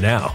now.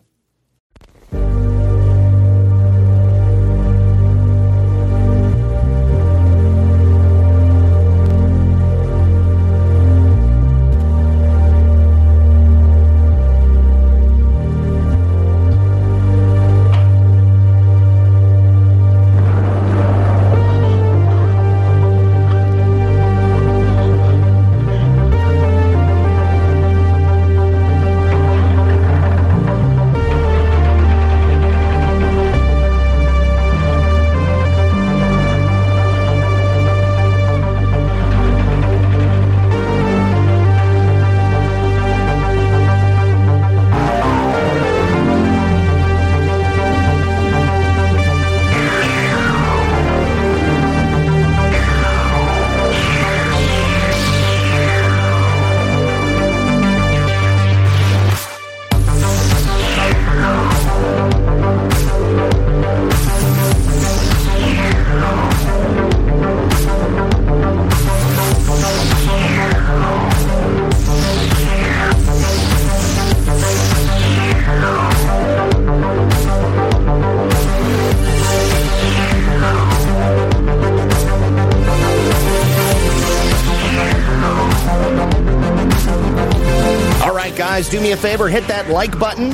A favor, hit that like button.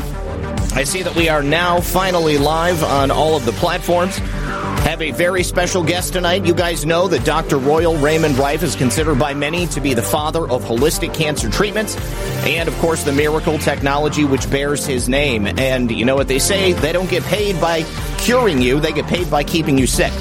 I see that we are now finally live on all of the platforms. Have a very special guest tonight. You guys know that Dr. Royal Raymond Rife is considered by many to be the father of holistic cancer treatments and, of course, the miracle technology which bears his name. And you know what they say? They don't get paid by curing you, they get paid by keeping you sick.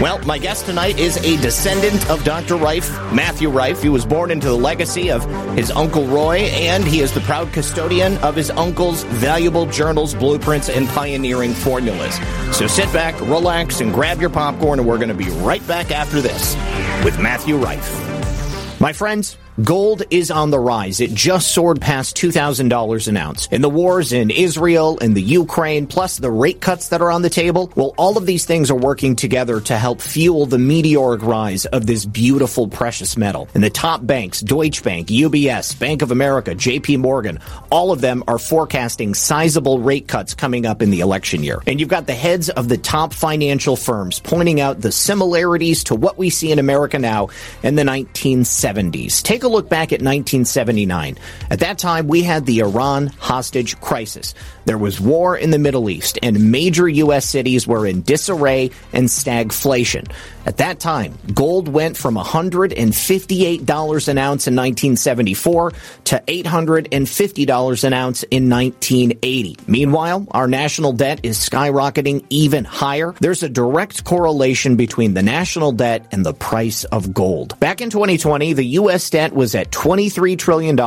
Well, my guest tonight is a descendant of Dr. Rife, Matthew Rife. He was born into the legacy of his uncle Roy, and he is the proud custodian of his uncle's valuable journals, blueprints, and pioneering formulas. So sit back, relax, and grab your popcorn, and we're going to be right back after this with Matthew Rife. My friends, Gold is on the rise. It just soared past $2,000 an ounce. And the wars in Israel and the Ukraine, plus the rate cuts that are on the table, well, all of these things are working together to help fuel the meteoric rise of this beautiful precious metal. And the top banks, Deutsche Bank, UBS, Bank of America, JP Morgan, all of them are forecasting sizable rate cuts coming up in the election year. And you've got the heads of the top financial firms pointing out the similarities to what we see in America now in the 1970s. Take a look back at 1979. At that time, we had the Iran hostage crisis. There was war in the Middle East, and major U.S. cities were in disarray and stagflation. At that time, gold went from $158 an ounce in 1974 to $850 an ounce in 1980. Meanwhile, our national debt is skyrocketing even higher. There's a direct correlation between the national debt and the price of gold. Back in 2020, the U.S. debt was at $23 trillion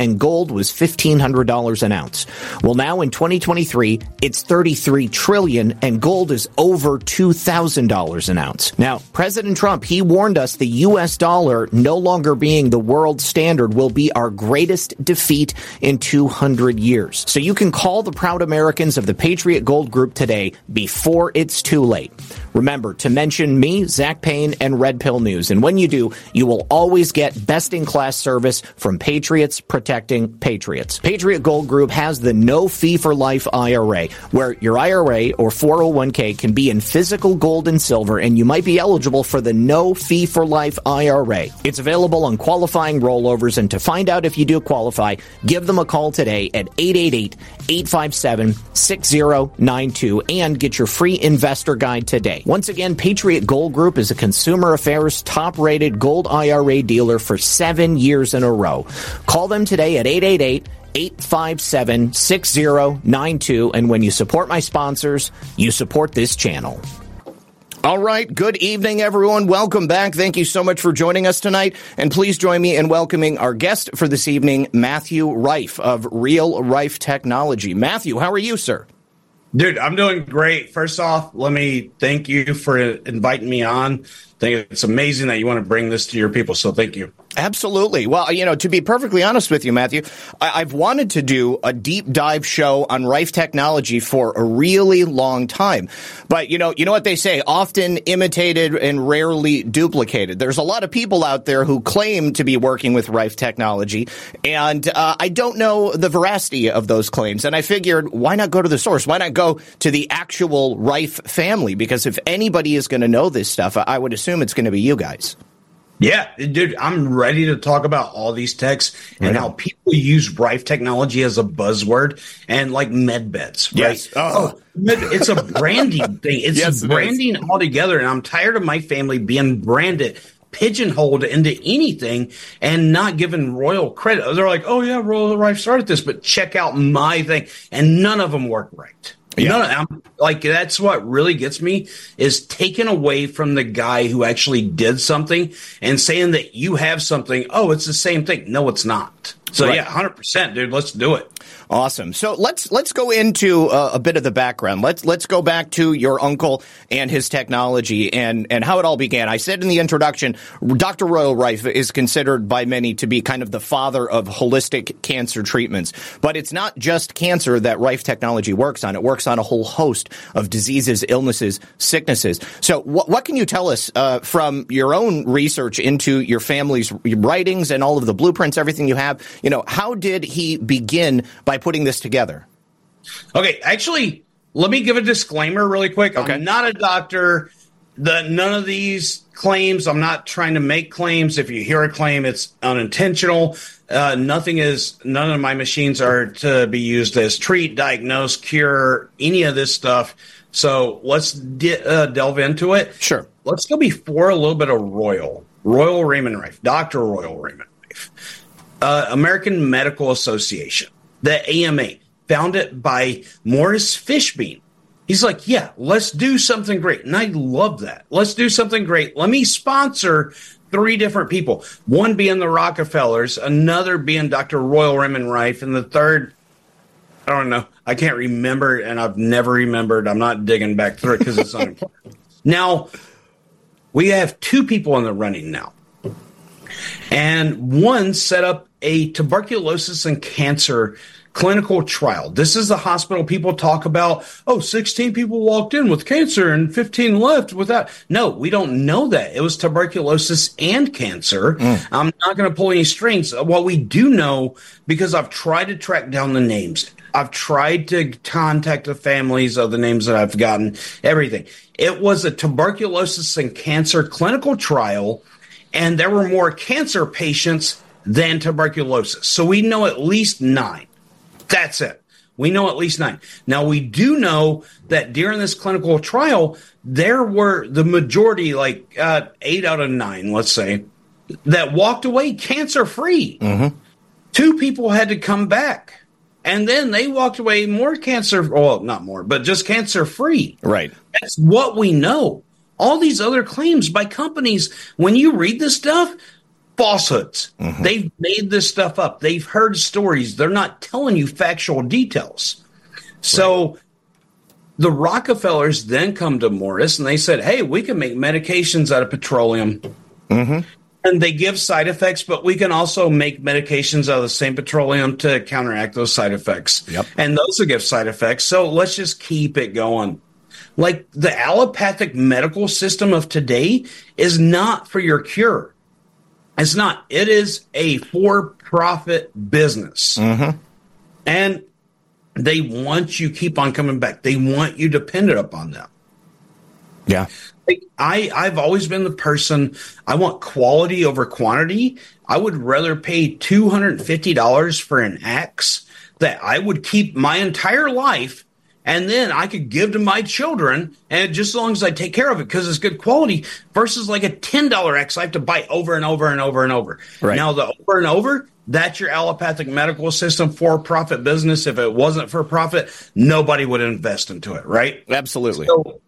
and gold was $1,500 an ounce. Well, now in 2023, it's 33 trillion and gold is over $2,000 an ounce. Now, President Trump, he warned us the US dollar no longer being the world standard will be our greatest defeat in 200 years. So you can call the proud Americans of the Patriot Gold Group today before it's too late. Remember to mention me, Zak Paine, and Red Pill News. And when you do, you will always get best in class service from Patriots protecting Patriots. Patriot Gold Group has the no fee for life IRA, where your IRA or 401k can be in physical gold and silver, and you might be eligible for the no fee for life IRA. It's available on qualifying rollovers, and to find out if you do qualify, give them a call today at 888 857 6092 and get your free investor guide today. Once again, Patriot Gold Group is a consumer affairs top rated gold IRA dealer for seven years in a row. Call them today at 888 857 6092. And when you support my sponsors, you support this channel. All right. Good evening, everyone. Welcome back. Thank you so much for joining us tonight. And please join me in welcoming our guest for this evening, Matthew Rife of Real Rife Technology. Matthew, how are you, sir? Dude, I'm doing great. First off, let me thank you for inviting me on. I think it's amazing that you want to bring this to your people. So thank you. Absolutely. Well, you know, to be perfectly honest with you, Matthew, I- have wanted to do a deep dive show on Rife technology for a really long time. But you know, you know what they say: often imitated and rarely duplicated. There's a lot of people out there who claim to be working with Rife technology, and uh, I don't know the veracity of those claims. And I figured, why not go to the source? Why not go to the actual Rife family? Because if anybody is going to know this stuff, I would assume it's going to be you guys. Yeah, dude, I'm ready to talk about all these techs and how people use Rife technology as a buzzword and like med beds, right? Yes. Oh. oh it's a branding thing. It's yes, branding it altogether. And I'm tired of my family being branded, pigeonholed into anything and not given royal credit. They're like, oh, yeah, Royal Rife started this, but check out my thing. And none of them work right. Yeah. No, I'm, like that's what really gets me is taken away from the guy who actually did something and saying that you have something. Oh, it's the same thing. No, it's not. So right. yeah, hundred percent, dude. Let's do it. Awesome. So let's let's go into uh, a bit of the background. Let's let's go back to your uncle and his technology and and how it all began. I said in the introduction, Dr. Royal Rife is considered by many to be kind of the father of holistic cancer treatments. But it's not just cancer that Rife technology works on. It works on a whole host of diseases, illnesses, sicknesses. So what what can you tell us uh, from your own research into your family's writings and all of the blueprints, everything you have? You know, how did he begin by by putting this together? Okay, actually, let me give a disclaimer really quick. Okay. I'm not a doctor. The none of these claims. I'm not trying to make claims. If you hear a claim, it's unintentional. Uh, nothing is. None of my machines are to be used as treat, diagnose, cure any of this stuff. So let's de- uh, delve into it. Sure. Let's go before a little bit of Royal Royal Raymond Rife, Doctor Royal Raymond Rife, uh, American Medical Association the AMA, founded by Morris Fishbein. He's like, yeah, let's do something great. And I love that. Let's do something great. Let me sponsor three different people. One being the Rockefellers, another being Dr. Royal Raymond Rife, and the third, I don't know. I can't remember, and I've never remembered. I'm not digging back through it because it's unimportant. now, we have two people in the running now. And one set up a tuberculosis and cancer clinical trial. This is the hospital people talk about. Oh, 16 people walked in with cancer and 15 left without. No, we don't know that. It was tuberculosis and cancer. Mm. I'm not going to pull any strings. What we do know, because I've tried to track down the names, I've tried to contact the families of the names that I've gotten, everything. It was a tuberculosis and cancer clinical trial, and there were more cancer patients than tuberculosis. So we know at least nine. That's it. We know at least nine. Now we do know that during this clinical trial, there were the majority, like uh, eight out of nine, let's say, that walked away cancer free. Mm-hmm. Two people had to come back. And then they walked away more cancer, well, not more, but just cancer free. Right. That's what we know. All these other claims by companies, when you read this stuff, falsehoods. Mm-hmm. They've made this stuff up. They've heard stories. They're not telling you factual details. So right. the Rockefellers then come to Morris and they said, hey, we can make medications out of petroleum. Mm-hmm. And they give side effects, but we can also make medications out of the same petroleum to counteract those side effects. Yep. And those will give side effects. So let's just keep it going. Like the allopathic medical system of today is not for your cure it's not. It is a for-profit business, mm-hmm. and they want you keep on coming back. They want you dependent upon them. Yeah. I I've always been the person I want quality over quantity. I would rather pay two hundred and fifty dollars for an axe that I would keep my entire life and then I could give to my children, and just as long as I take care of it because it's good quality, versus like a ten dollar X I have to buy over and over and over and over. Right. Now the over and over, that's your allopathic medical system for profit business. If it wasn't for profit, nobody would invest into it, right? Absolutely. So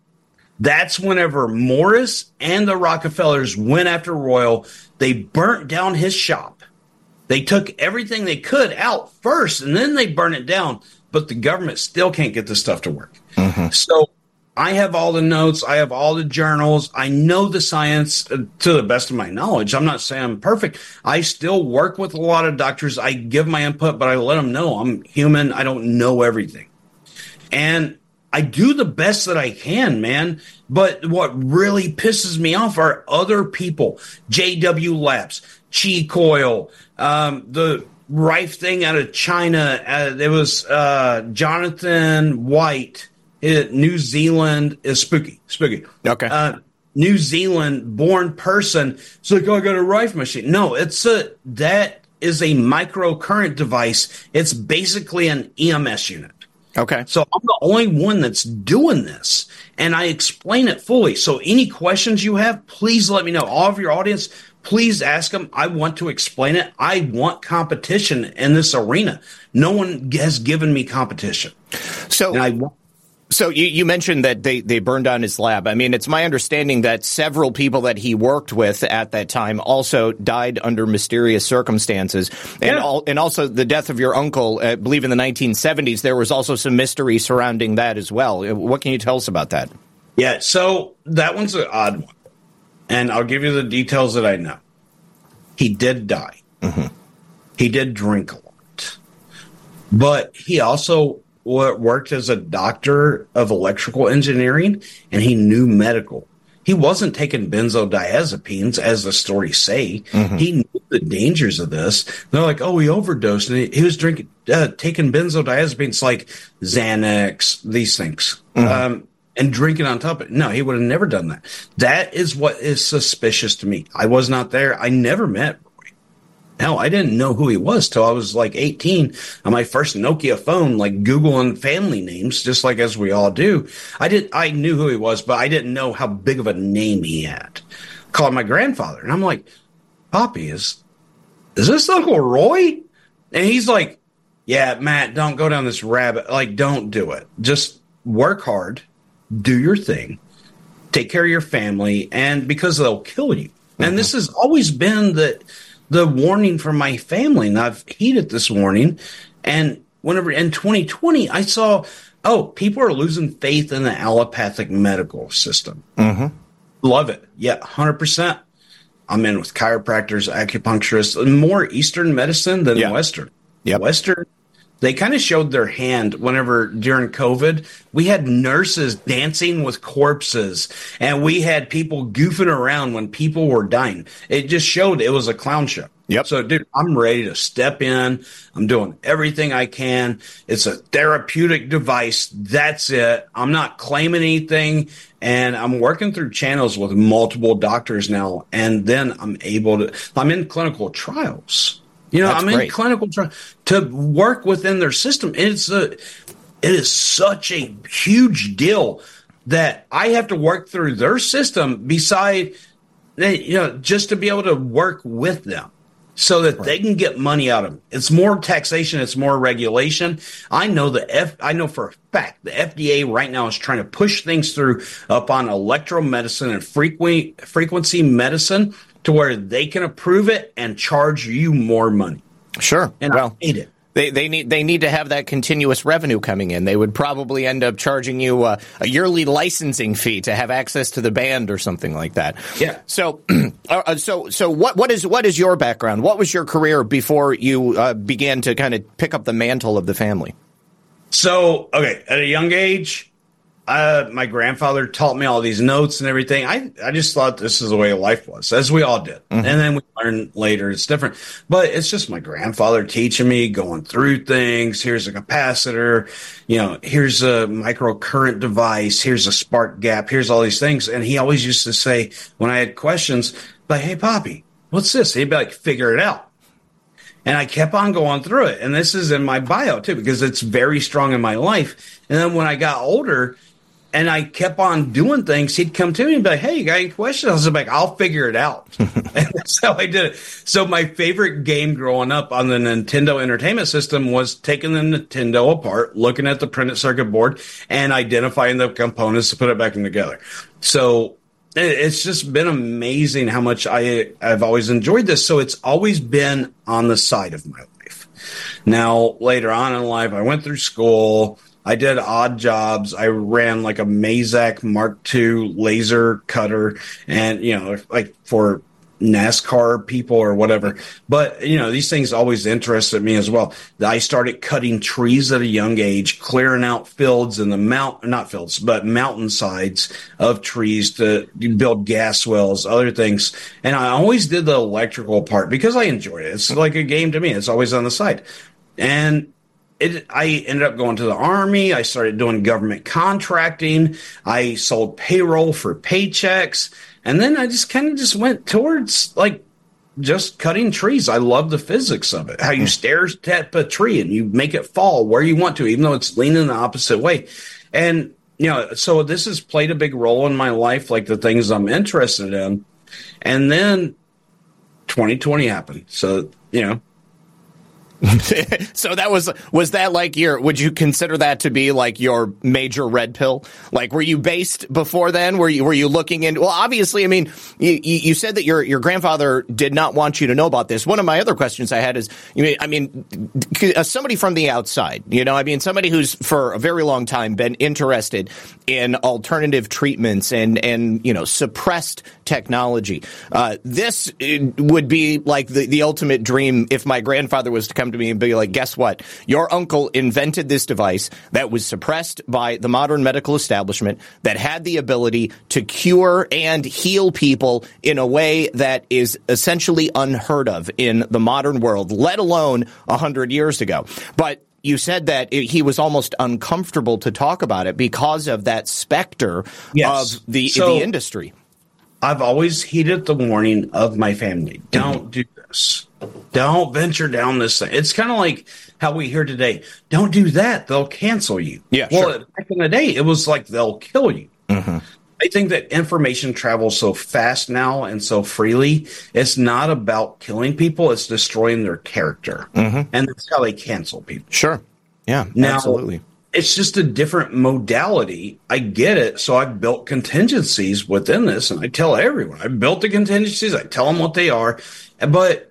that's whenever Morris and the Rockefellers went after Royal, they burnt down his shop. They took everything they could out first and then they burn it down, but the government still can't get this stuff to work. So I have all the notes, I have all the journals, I know the science uh, to the best of my knowledge. I'm not saying I'm perfect. I still work with a lot of doctors. I give my input, but I let them know I'm human. I don't know everything. And I do the best that I can, man. But what really pisses me off are other people. JW Labs, Qi Coil, um, the Rife thing out of China. Uh, there was uh, Jonathan White, uh, New Zealand is spooky, spooky. Okay. Uh, New Zealand born person. It's like, oh, I got a Rife machine. No, it's a that is a microcurrent device. It's basically an EMS unit. Okay. So I'm the only one that's doing this, and I explain it fully. So any questions you have, please let me know. All of your audience, please ask them. I want to explain it. I want competition in this arena. No one has given me competition, So and I want. So you, you mentioned that they, they burned down his lab. I mean, it's my understanding that several people that he worked with at that time also died under mysterious circumstances, and Yeah. all, and also the death of your uncle. I believe in the 1970s, there was also some mystery surrounding that as well. What can you tell us about that? Yeah, so that one's an odd one. And I'll give you the details that I know. He did die. He did drink a lot. But he also worked as a doctor of electrical engineering and he knew medical. He wasn't taking benzodiazepines, as the stories say. He knew the dangers of this. They're like, oh, he overdosed and he, he was drinking, uh, taking benzodiazepines like Xanax, these things. Um, and drink it on top of it. No, he would have never done that. That is what is suspicious to me. I was not there. I never met Roy. Hell, I didn't know who he was till I was like 18 on my first Nokia phone, like Googling family names, just like as we all do. I did, I knew who he was, but I didn't know how big of a name he had. Called my grandfather and I'm like, Poppy, is, is this Uncle Roy? And he's like, yeah, Matt, don't go down this rabbit. Like, don't do it. Just work hard, do your thing, take care of your family, and because they'll kill you. And this mm-hmm. has always been the the warning from my family, and I've heeded this warning. And whenever in 2020, I saw, oh, people are losing faith in the allopathic medical system. Mm-hmm. Love it. Yeah, 100%. I'm in with chiropractors, acupuncturists, and more Eastern medicine than Yeah. Western. Yep. Western, they kind of showed their hand whenever during COVID, we had nurses dancing with corpses and we had people goofing around when people were dying. It just showed it was a clown show. Yep. So, dude, I'm ready to step in. I'm doing everything I can. It's a therapeutic device. That's it. I'm not claiming anything. And I'm working through channels with multiple doctors now. And then I'm able to, I'm in clinical trials. You know, That's I'm in clinical trial to work within their system. It's a, it is such a huge deal that I have to work through their system beside, you know, just to be able to work with them so that they can get money out of them. It's more taxation, it's more regulation. I know the F I know for a fact the FDA right now is trying to push things through up on electromedicine and frequency frequency medicine to where they can approve it and charge you more money. Sure. And well, I hate it. They, they need they need to have that continuous revenue coming in. They would probably end up charging you uh, a yearly licensing fee to have access to the band or something like that. Yeah. So, uh, so so what what is what is your background? What was your career before you uh, began to kind of pick up the mantle of the family? So, okay, at a young age, uh, my grandfather taught me all these notes and everything. I, I just thought this is the way life was, as we all did. Mm-hmm. And then we learned later it's different. But it's just my grandfather teaching me, going through things. Here's a capacitor, you know, here's a microcurrent device, here's a spark gap, here's all these things. And he always used to say, when I had questions, like, hey, Poppy, what's this? He'd be like, figure it out. And I kept on going through it. And this is in my bio too, because it's very strong in my life. And then when I got older, and I kept on doing things, he'd come to me and be like, Hey, you got any questions? I was like, I'll figure it out. and that's how I did it. So my favorite game growing up on the Nintendo Entertainment System was taking the Nintendo apart, looking at the printed circuit board and identifying the components to put it back together. So it's just been amazing how much I, I've always enjoyed this. So it's always been on the side of my life. Now, later on in life, I went through school. I did odd jobs. I ran like a Mazak Mark II laser cutter and, you know, like for NASCAR people or whatever. But, you know, these things always interested me as well. I started cutting trees at a young age, clearing out fields in the mount, not fields, but mountainsides of trees to build gas wells, other things. And I always did the electrical part because I enjoyed it. It's like a game to me. It's always on the side. And it, I ended up going to the army. I started doing government contracting. I sold payroll for paychecks. And then I just kind of just went towards like just cutting trees. I love the physics of it. How you hmm. stare at a tree and you make it fall where you want to, even though it's leaning the opposite way. And, you know, so this has played a big role in my life, like the things I'm interested in. And then 2020 happened. So, you know, so that was was that like your would you consider that to be like your major red pill? Like were you based before then? Were you were you looking in well obviously i mean you, you said that your your grandfather did not want you to know about this. One of my other questions i had is you mean i mean somebody from the outside you know i mean somebody who's for a very long time been interested in alternative treatments and and you know suppressed technology. Uh, this would be like the the ultimate dream if my grandfather was to come come to me and be like, guess what? Your uncle invented this device that was suppressed by the modern medical establishment that had the ability to cure and heal people in a way that is essentially unheard of in the modern world, let alone a hundred years ago. But you said that it, he was almost uncomfortable to talk about it because of that specter yes. of the so, the industry. I've always heeded the warning of my family. Don't mm-hmm. do this. Don't venture down this thing. It's kind of like how we hear today. Don't do that. They'll cancel you. Yeah. Well, sure. back in the day, it was like they'll kill you. Mm-hmm. I think that information travels so fast now and so freely. It's not about killing people; it's destroying their character, mm-hmm. and that's how they cancel people. Sure. Yeah. Now, absolutely. It's just a different modality. I get it. So I've built contingencies within this, and I tell everyone I built the contingencies. I tell them what they are, but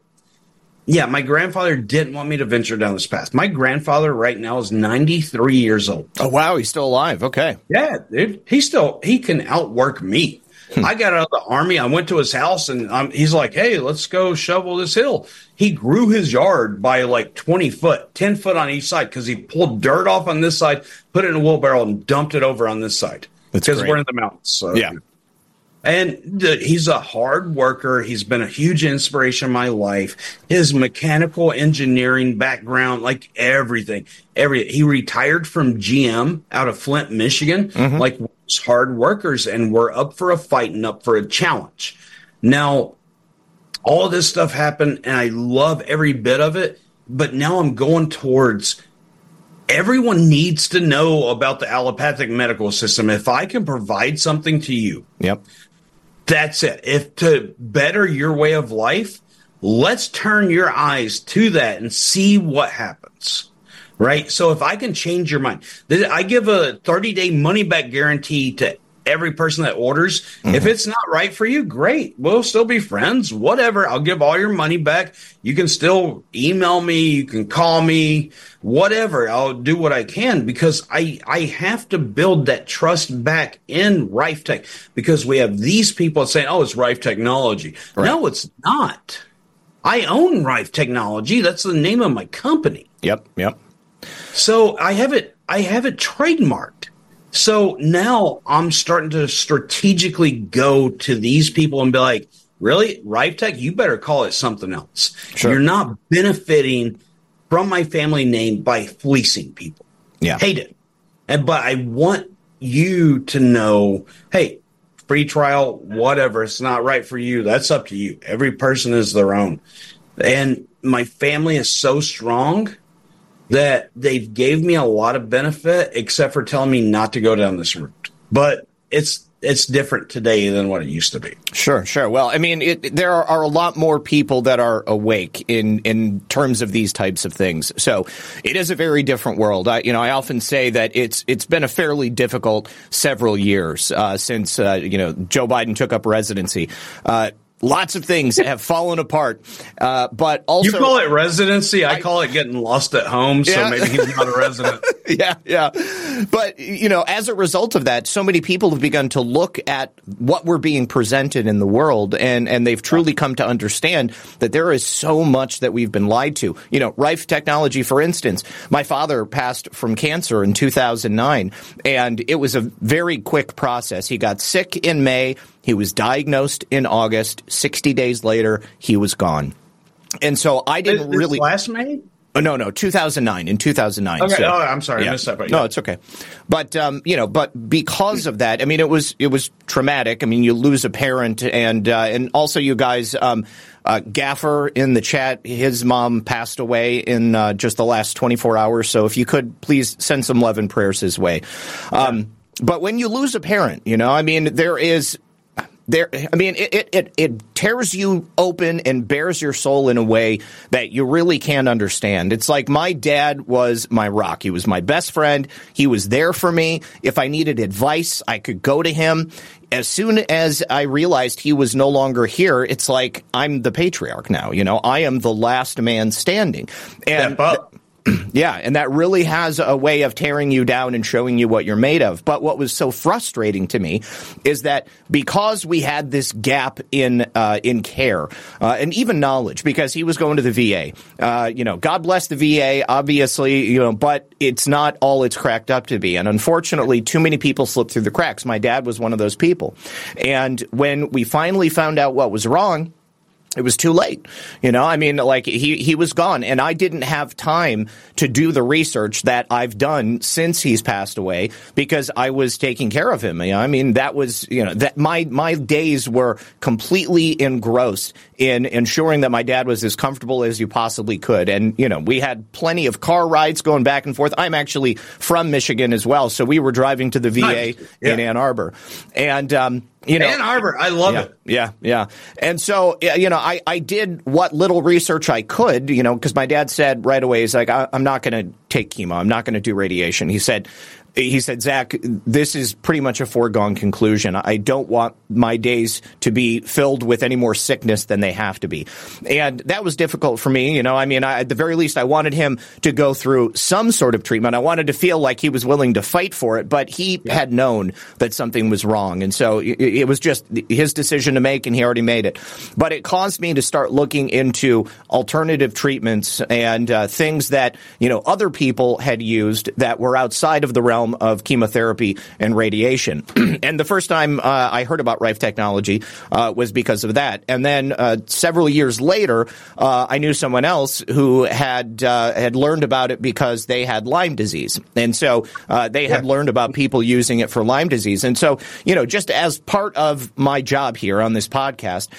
yeah, my grandfather didn't want me to venture down this path. My grandfather right now is 93 years old. Oh wow, he's still alive. Okay. Yeah, dude. He still he can outwork me. Hmm. I got out of the army. I went to his house and um, he's like, "Hey, let's go shovel this hill." He grew his yard by like 20 foot, 10 foot on each side because he pulled dirt off on this side, put it in a wheelbarrow, and dumped it over on this side. Because we're in the mountains. So. Yeah. And he's a hard worker. He's been a huge inspiration in my life. His mechanical engineering background, like everything, every he retired from GM out of Flint, Michigan, mm-hmm. like hard workers, and we're up for a fight and up for a challenge. Now, all this stuff happened, and I love every bit of it. But now I'm going towards everyone needs to know about the allopathic medical system. If I can provide something to you, yep that's it. If to better your way of life, let's turn your eyes to that and see what happens. Right. So if I can change your mind, I give a 30 day money back guarantee to every person that orders. Mm-hmm. If it's not right for you, great. We'll still be friends, whatever. I'll give all your money back. You can still email me, you can call me, whatever. I'll do what I can because I I have to build that trust back in Rife Tech because we have these people saying, "Oh, it's Rife Technology." Right. No, it's not. I own Rife Technology. That's the name of my company. Yep, yep. So I have it I have it trademarked. So now I'm starting to strategically go to these people and be like, really, Tech, you better call it something else. Sure. You're not benefiting from my family name by fleecing people. Yeah. Hate it. And but I want you to know, hey, free trial, whatever, it's not right for you. That's up to you. Every person is their own. And my family is so strong that they've gave me a lot of benefit except for telling me not to go down this route. But it's it's different today than what it used to be. Sure, sure. Well, I mean, it, there are, a lot more people that are awake in in terms of these types of things. So it is a very different world. I, you know, I often say that it's it's been a fairly difficult several years uh, since uh, you know Joe Biden took up residency. Uh, Lots of things have fallen apart, uh, but also you call it residency. I, I, call it getting lost at home. So yeah. maybe he's not a resident. yeah, yeah. But you know, as a result of that, so many people have begun to look at what we're being presented in the world, and and they've truly come to understand that there is so much that we've been lied to. You know, Rife Technology, for instance. My father passed from cancer in 2009, and it was a very quick process. He got sick in May. He was diagnosed in August. 60 days later, he was gone. And so I didn't this really. Last May? Oh, no, no, 2009. In 2009. Okay. So, oh, I'm sorry, yeah. I missed that. But yeah. No, it's okay. But um, you know, but because of that, I mean, it was it was traumatic. I mean, you lose a parent, and uh, and also you guys. Um, uh, Gaffer in the chat, his mom passed away in uh, just the last 24 hours. So if you could please send some love and prayers his way. Um, but when you lose a parent, you know, I mean, there is there i mean it, it, it tears you open and bares your soul in a way that you really can't understand. It's like my dad was my rock. He was my best friend. He was there for me. If i needed advice i could go to him. As soon as i realized he was no longer here it's like i'm the patriarch now you know? I am the last man standing. And yeah, and that really has a way of tearing you down and showing you what you're made of. But what was so frustrating to me is that because we had this gap in uh, in care uh, and even knowledge, because he was going to the VA, uh, you know, God bless the VA, obviously, you know, but it's not all it's cracked up to be. And unfortunately, too many people slip through the cracks. My dad was one of those people, and when we finally found out what was wrong it was too late. You know, I mean, like he, he was gone and I didn't have time to do the research that I've done since he's passed away because I was taking care of him. You know, I mean, that was, you know, that my, my days were completely engrossed in ensuring that my dad was as comfortable as you possibly could. And, you know, we had plenty of car rides going back and forth. I'm actually from Michigan as well. So we were driving to the VA nice. yeah. in Ann Arbor and, um, you know, Ann Arbor, I love yeah, it. Yeah, yeah. And so, you know, I, I did what little research I could, you know, because my dad said right away, he's like, I, I'm not going to take chemo. I'm not going to do radiation. He said, he said, Zak, this is pretty much a foregone conclusion. I don't want my days to be filled with any more sickness than they have to be. And that was difficult for me. You know, I mean, I, at the very least, I wanted him to go through some sort of treatment. I wanted to feel like he was willing to fight for it, but he yeah. had known that something was wrong. And so it, it was just his decision to make, and he already made it. But it caused me to start looking into alternative treatments and uh, things that, you know, other people had used that were outside of the realm realm of chemotherapy and radiation. and the first time uh, I heard about Rife Technology uh, was because of that. And then uh, several years later, uh, I knew someone else who had uh, had learned about it because they had Lyme disease, and so uh, they had yeah. learned about people using it for Lyme disease. And so, you know, just as part of my job here on this podcast,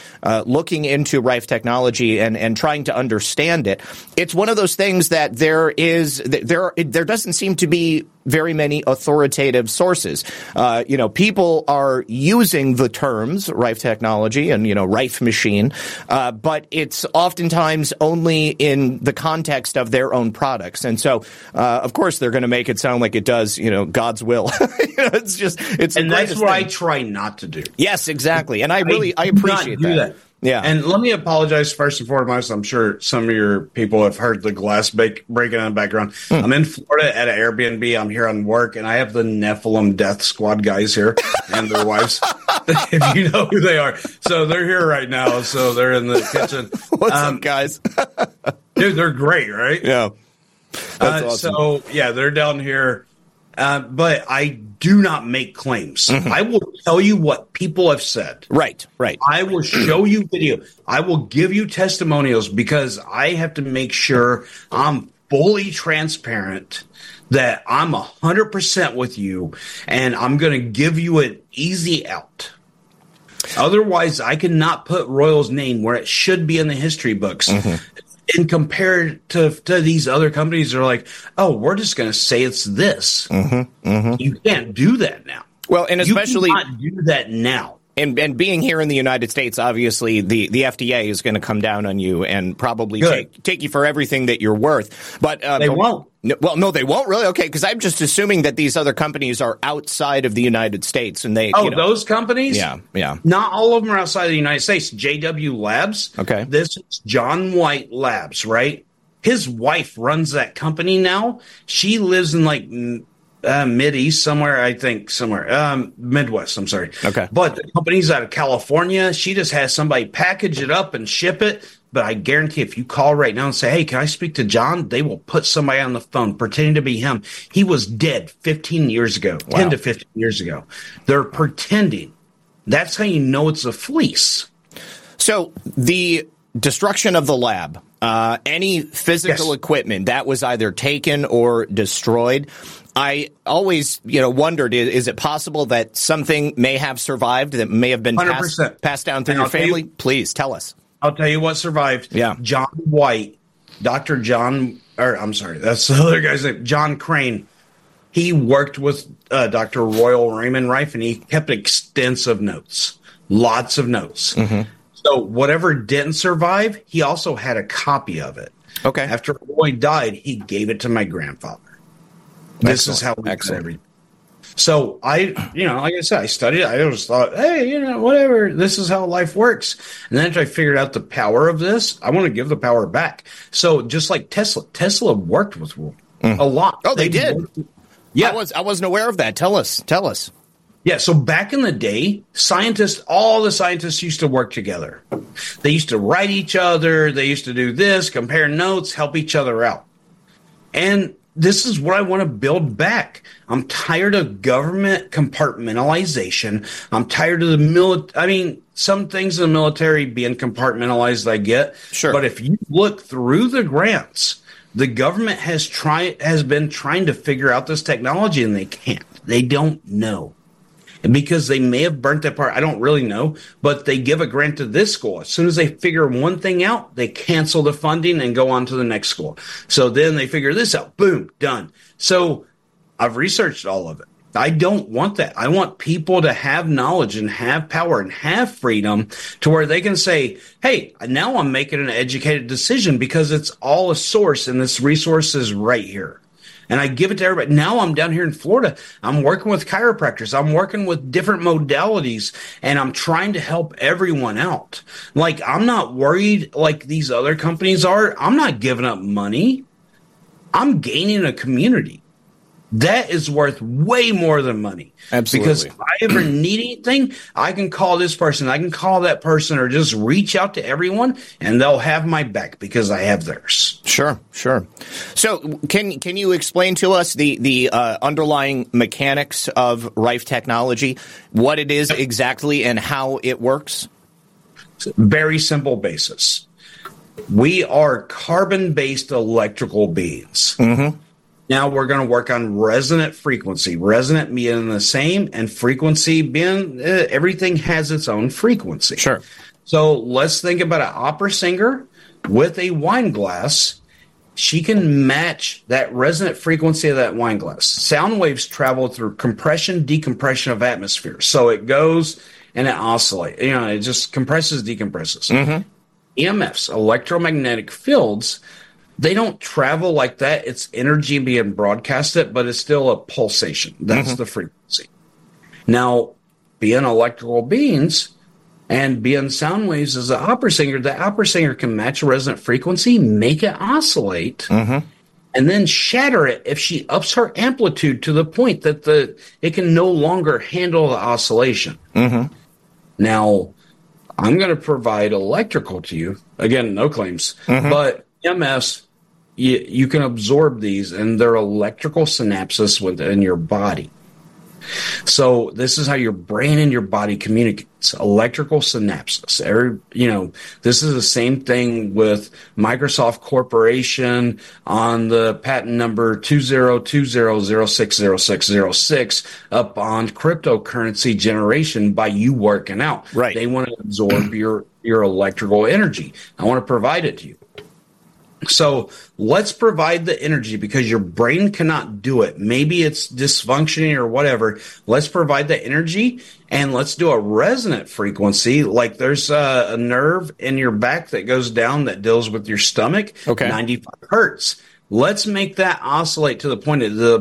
looking into Rife Technology and and trying to understand it, it's one of those things that there is there there doesn't seem to be very many authoritative sources. Uh, you know, people are using the terms Rife technology and, you know, Rife machine, uh, but it's oftentimes only in the context of their own products. And so, uh, of course, they're going to make it sound like it does, you know, God's will. you know, it's just, it's, and that's what thing. I try not to do. Yes, exactly. And I really, I, I appreciate that. that. Yeah. And let me apologize first and foremost. I'm sure some of your people have heard the glass break, breaking in the background. Mm. I'm in Florida at an Airbnb. I'm here on work and I have the Nephilim Death Squad guys here and their wives, if you know who they are. So they're here right now. So they're in the kitchen. What's um, up, guys? dude, they're great, right? Yeah. Uh, awesome. So, yeah, they're down here uh, but I do not make claims. Mm-hmm. I will tell you what people have said. Right, right. I will show you video. I will give you testimonials because I have to make sure I'm fully transparent that I'm 100% with you and I'm going to give you an easy out. Otherwise, I cannot put Royal's name where it should be in the history books. Mm-hmm. And compared to, to these other companies, they're like, oh, we're just going to say it's this. Mm-hmm. Mm-hmm. You can't do that now. Well, and especially do that now and and being here in the United States, obviously the, the FDA is going to come down on you and probably take take you for everything that you're worth. But uh, they won't. No, well, no, they won't really. Okay, because I'm just assuming that these other companies are outside of the United States, and they. Oh, you know, those companies? Yeah, yeah. Not all of them are outside of the United States. JW Labs. Okay. This is John White Labs, right? His wife runs that company now. She lives in like uh, mid east somewhere. I think somewhere um, Midwest. I'm sorry. Okay, but the company's out of California. She just has somebody package it up and ship it. But I guarantee if you call right now and say, "Hey, can I speak to John?" They will put somebody on the phone pretending to be him. He was dead 15 years ago, wow. 10 to 15 years ago. They're pretending. That's how you know it's a fleece. So the destruction of the lab, uh, any physical yes. equipment that was either taken or destroyed. I always, you know, wondered: is, is, it possible that something may have survived that may have been passed, passed, down through and your family? You, Please tell us. I'll tell you what survived. Yeah, John White, Doctor John, or I'm sorry, that's the other guy's name, John Crane. He worked with uh, Dr. Royal Raymond Rife, and he kept extensive notes, lots of notes. Mm-hmm. So whatever didn't survive, he also had a copy of it. Okay. After Roy died, he gave it to my grandfather. This is how we Excellent. everything. So I, you know, like I said, I studied. I just thought, hey, you know, whatever. This is how life works. And then after I figured out the power of this, I want to give the power back. So just like Tesla, Tesla worked with mm. a lot. Oh, they, they did. Yeah, I was I wasn't aware of that. Tell us, tell us. Yeah, so back in the day, scientists, all the scientists used to work together. They used to write each other. They used to do this, compare notes, help each other out. And this is what I want to build back. I'm tired of government compartmentalization. I'm tired of the military. I mean, some things in the military being compartmentalized, I get. Sure. But if you look through the grants, the government has tried has been trying to figure out this technology and they can't. They don't know because they may have burnt that part. I don't really know, but they give a grant to this school. As soon as they figure one thing out, they cancel the funding and go on to the next school. So then they figure this out. Boom, done. So I've researched all of it. I don't want that. I want people to have knowledge and have power and have freedom to where they can say, Hey, now I'm making an educated decision because it's all a source and this resource is right here and I give it to everybody. Now I'm down here in Florida. I'm working with chiropractors. I'm working with different modalities and I'm trying to help everyone out. Like I'm not worried like these other companies are. I'm not giving up money. I'm gaining a community that is worth way more than money. Absolutely. Because if I ever need anything, I can call this person, I can call that person, or just reach out to everyone, and they'll have my back because I have theirs. Sure, sure. So, can can you explain to us the the uh, underlying mechanics of Rife technology, what it is exactly, and how it works? Very simple basis. We are carbon based electrical beings. Mm-hmm now we're going to work on resonant frequency. Resonant being the same, and frequency being uh, everything has its own frequency. Sure. So let's think about an opera singer with a wine glass. She can match that resonant frequency of that wine glass. Sound waves travel through compression, decompression of atmosphere. So it goes and it oscillates. You know, it just compresses, decompresses. Mm-hmm. EMFs, electromagnetic fields, they don't travel like that. It's energy being broadcasted, but it's still a pulsation. That's mm-hmm. the frequency. Now, being electrical beings and being sound waves as an opera singer, the opera singer can match a resonant frequency, make it oscillate, mm-hmm. and then shatter it if she ups her amplitude to the point that the it can no longer handle the oscillation. Mm-hmm. Now, I'm going to provide electrical to you. Again, no claims, mm-hmm. but EMFs you, you can absorb these, and they're electrical synapses within your body. So this is how your brain and your body communicates. Electrical synapses. Every, you know, this is the same thing with Microsoft Corporation on the patent number 2020060606 up on cryptocurrency generation by you working out. Right. They want to absorb your, your electrical energy. I want to provide it to you. So let's provide the energy because your brain cannot do it. Maybe it's dysfunctioning or whatever. Let's provide the energy and let's do a resonant frequency. Like there's a, a nerve in your back that goes down that deals with your stomach. Okay. 95 hertz. Let's make that oscillate to the point of the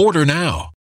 Order now.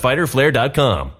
www.fighterflare.com.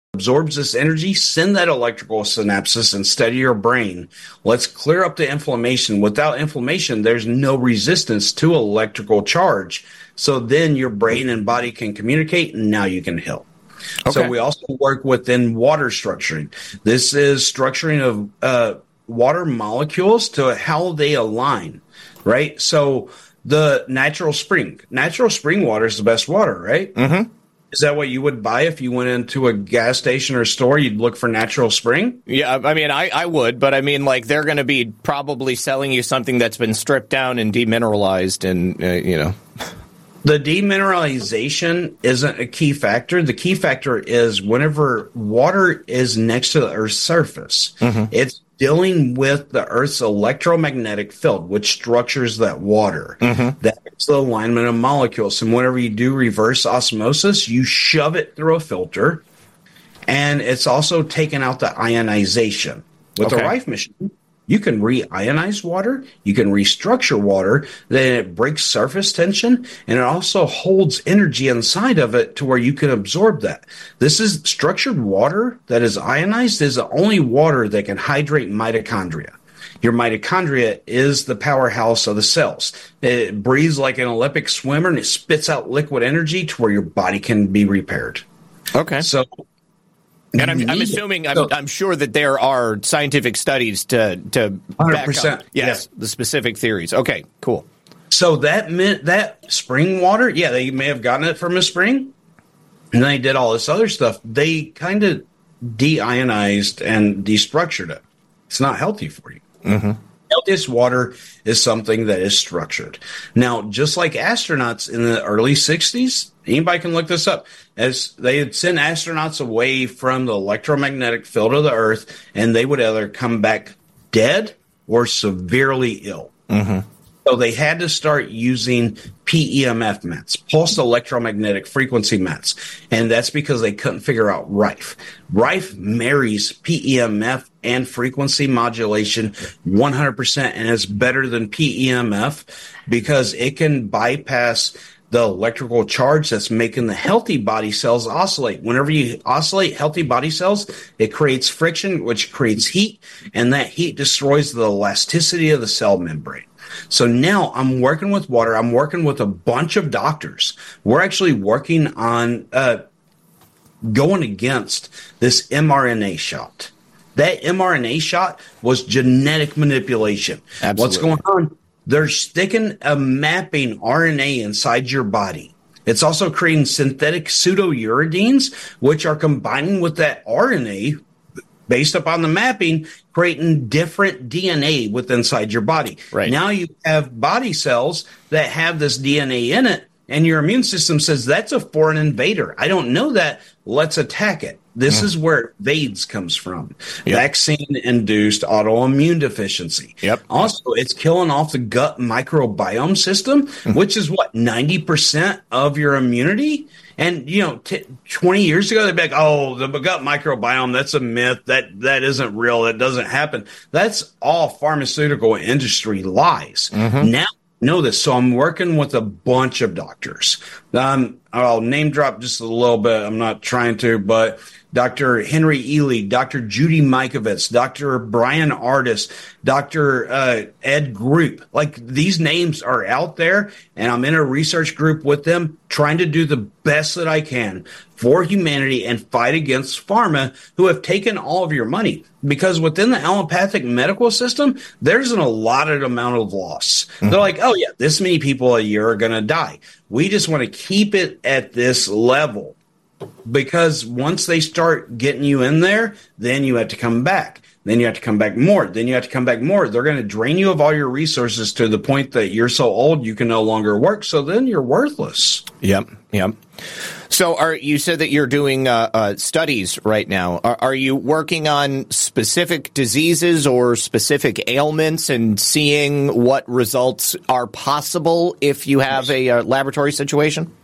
Absorbs this energy, send that electrical synapses instead of your brain. Let's clear up the inflammation. Without inflammation, there's no resistance to electrical charge. So then your brain and body can communicate, and now you can heal. So we also work within water structuring. This is structuring of uh, water molecules to how they align, right? So the natural spring, natural spring water is the best water, right? Mm-hmm. Is that what you would buy if you went into a gas station or store? You'd look for natural spring. Yeah, I mean, I, I would, but I mean, like, they're going to be probably selling you something that's been stripped down and demineralized, and uh, you know, The demineralization isn't a key factor. The key factor is whenever water is next to the Earth's surface, it's dealing with the Earth's electromagnetic field, which structures that water. Mm-hmm. That's the alignment of molecules. And whenever you do reverse osmosis, you shove it through a filter, and it's also taken out the ionization. With the Rife machine, You can reionize water, you can restructure water, then it breaks surface tension, and it also holds energy inside of it to where you can absorb that. This is structured water that is ionized is the only water that can hydrate mitochondria. Your mitochondria is the powerhouse of the cells. It breathes like an Olympic swimmer and it spits out liquid energy to where your body can be repaired. Okay. So and I'm, I'm assuming, I'm, I'm, sure that there are scientific studies to to 100%, back up, yes, yeah. the specific theories. Okay, cool. So that meant that spring water, yeah, they may have gotten it from a spring, and they did all this other stuff. They kind of deionized and destructured it. It's not healthy for you. Mm-hmm. Healthiest water is something that is structured. Now, just like astronauts in the early 60s, anybody can look this up, as they had sent astronauts away from the electromagnetic field of the Earth, and they would either come back dead or severely ill. Mm-hmm. So they had to start using PEMF mats, pulsed electromagnetic frequency mats. And that's because they couldn't figure out Rife. Rife marries PEMF and frequency modulation 100% and is better than PEMF because it can bypass the electrical charge that's making the healthy body cells oscillate. Whenever you oscillate healthy body cells, it creates friction, which creates heat, and that heat destroys the elasticity of the cell membrane. So now I'm working with water. I'm working with a bunch of doctors. We're actually working on uh, going against this mRNA shot. That mRNA shot was genetic manipulation. Absolutely. What's going on? They're sticking a mapping RNA inside your body. It's also creating synthetic pseudouridines, which are combining with that RNA based upon the mapping, creating different DNA with inside your body. Right. Now you have body cells that have this DNA in it, and your immune system says that's a foreign invader. I don't know that. Let's attack it. This mm. is where VAIDS comes from. Yep. Vaccine induced autoimmune deficiency. Yep. Also, it's killing off the gut microbiome system, mm. which is what, 90% of your immunity? And, you know, t- 20 years ago, they'd be like, oh, the gut microbiome, that's a myth. That, that isn't real. That doesn't happen. That's all pharmaceutical industry lies. Mm-hmm. Now know this. So I'm working with a bunch of doctors. Um, I'll name drop just a little bit. I'm not trying to, but Dr. Henry Ealy, Dr. Judy Mikovits, Dr. Bryan Ardis, Dr. Uh, Ed Group. Like these names are out there, and I'm in a research group with them trying to do the best that I can for humanity and fight against pharma who have taken all of your money. Because within the allopathic medical system, there's an allotted amount of loss. Mm-hmm. They're like, oh, yeah, this many people a year are going to die. We just want to keep it at this level because once they start getting you in there, then you have to come back. Then you have to come back more. Then you have to come back more. They're going to drain you of all your resources to the point that you're so old you can no longer work. So then you're worthless. Yep. Yep. So, are you said that you're doing uh, uh, studies right now? Are, are, you working on specific diseases or specific ailments and seeing what results are possible if you have a, a uh, laboratory situation?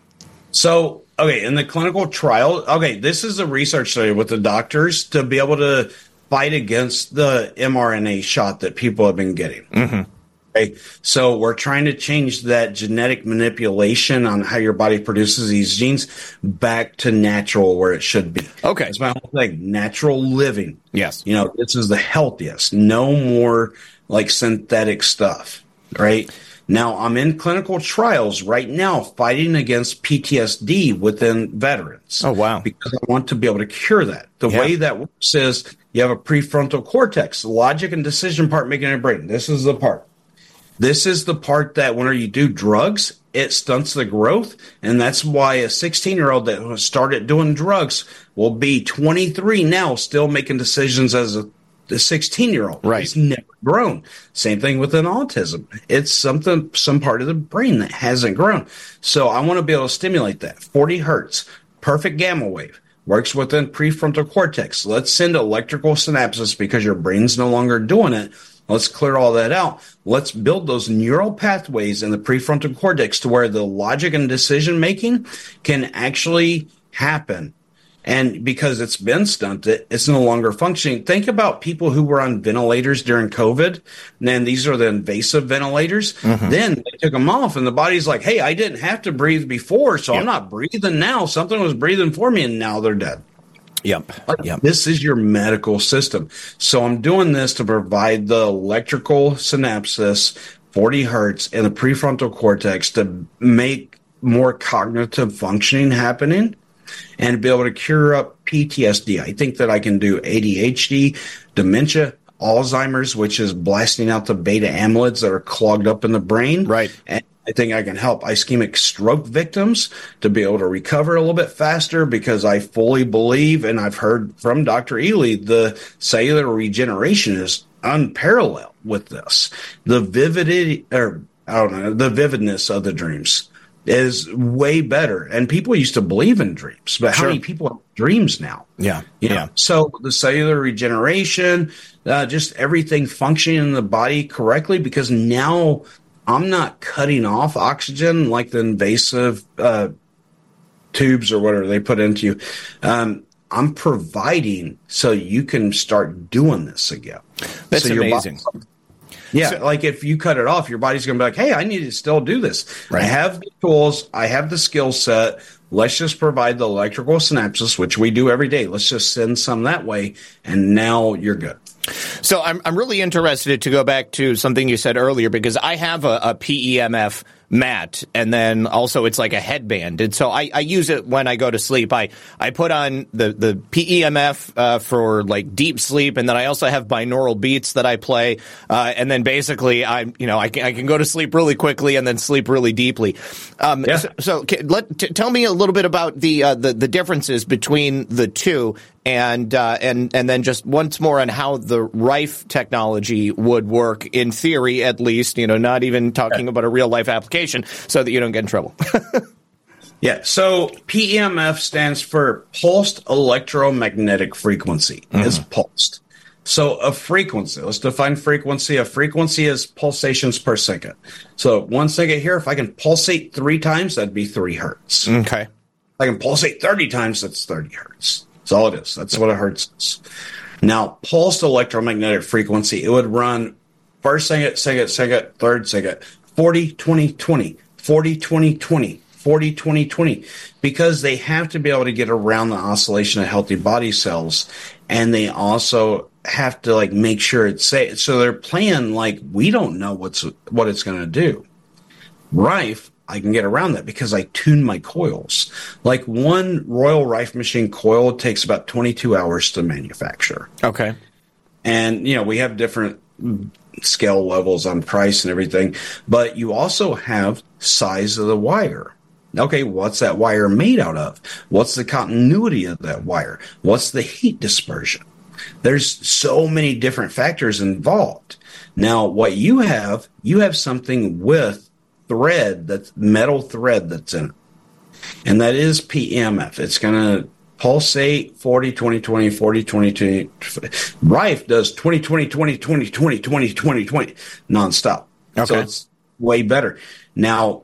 So, okay, in the clinical trial, okay, this is a research study with the doctors to be able to fight against the mRNA shot that people have been getting. Mm-hmm. Okay, so we're trying to change that genetic manipulation on how your body produces these genes back to natural where it should be. Okay, it's my whole thing: natural living. Yes, you know this is the healthiest. No more like synthetic stuff, right? Now, I'm in clinical trials right now fighting against PTSD within veterans. Oh, wow. Because I want to be able to cure that. The yeah. way that works is you have a prefrontal cortex, the logic and decision part making your brain. This is the part. This is the part that whenever you do drugs, it stunts the growth. And that's why a 16 year old that started doing drugs will be 23 now, still making decisions as a the 16 year old. Right. He's never grown. Same thing with an autism. It's something, some part of the brain that hasn't grown. So I want to be able to stimulate that. 40 hertz, perfect gamma wave, works within prefrontal cortex. Let's send electrical synapses because your brain's no longer doing it. Let's clear all that out. Let's build those neural pathways in the prefrontal cortex to where the logic and decision making can actually happen And because it's been stunted, it's no longer functioning. Think about people who were on ventilators during COVID. And then these are the invasive ventilators. Mm-hmm. Then they took them off and the body's like, Hey, I didn't have to breathe before. So yep. I'm not breathing now. Something was breathing for me and now they're dead. Yep. Yep. This is your medical system. So I'm doing this to provide the electrical synapses, 40 hertz, and the prefrontal cortex to make more cognitive functioning happening and be able to cure up PTSD. I think that I can do ADHD, dementia, Alzheimer's, which is blasting out the beta amyloids that are clogged up in the brain. Right. And I think I can help ischemic stroke victims to be able to recover a little bit faster because I fully believe, and I've heard from Dr. Ealy, the cellular regeneration is unparalleled with this. The vividity, or I don't know, the vividness of the dreams is way better. And people used to believe in dreams, but sure. how many people have dreams now? Yeah. You know? yeah. So the cellular regeneration, uh, just everything functioning in the body correctly, because now I'm not cutting off oxygen like the invasive uh, tubes or whatever they put into you. Um, I'm providing so you can start doing this again. That's so amazing. Body, yeah, so, like if you cut it off, your body's going to be like, "Hey, I need to still do this. Right. I have the tools, I have the skill set. Let's just provide the electrical synapses, which we do every day. Let's just send some that way, and now you're good." So I'm I'm really interested to go back to something you said earlier because I have a, a PEMF mat and then also it's like a headband. And so I, I use it when I go to sleep. I, I put on the, the PEMF uh, for like deep sleep and then I also have binaural beats that I play uh, and then basically I you know I can, I can go to sleep really quickly and then sleep really deeply. Um, yeah. so, so let t- tell me a little bit about the, uh, the the differences between the two and uh, and and then just once more on how the Rife technology would work in theory, at least. You know, not even talking about a real life application, so that you don't get in trouble. yeah. So PEMF stands for pulsed electromagnetic frequency. Mm-hmm. It's pulsed. So a frequency, let's define frequency. A frequency is pulsations per second. So one second here, if I can pulsate three times, that'd be three hertz. Okay. If I can pulsate 30 times, that's 30 hertz. That's all it is. That's what a hertz is. Now, pulsed electromagnetic frequency, it would run first second, second, second, third second, 40, 20, 20, 40, 20, 20, 40, 20, 20, because they have to be able to get around the oscillation of healthy body cells. And they also have to like make sure it's safe. So they're playing like we don't know what's what it's going to do. Rife I can get around that because I tune my coils. Like one Royal Rife machine coil takes about 22 hours to manufacture. Okay. And, you know, we have different scale levels on price and everything, but you also have size of the wire. Okay, what's that wire made out of? What's the continuity of that wire? What's the heat dispersion? There's so many different factors involved. Now, what you have, you have something with thread that's metal thread that's in it. And that is PMF. It's going to pulsate 40, 20, 20, 40, 20, 20. Rife does 20, 20, 20, 20, 20, 20, 20, 20 nonstop. Okay. So it's way better. Now,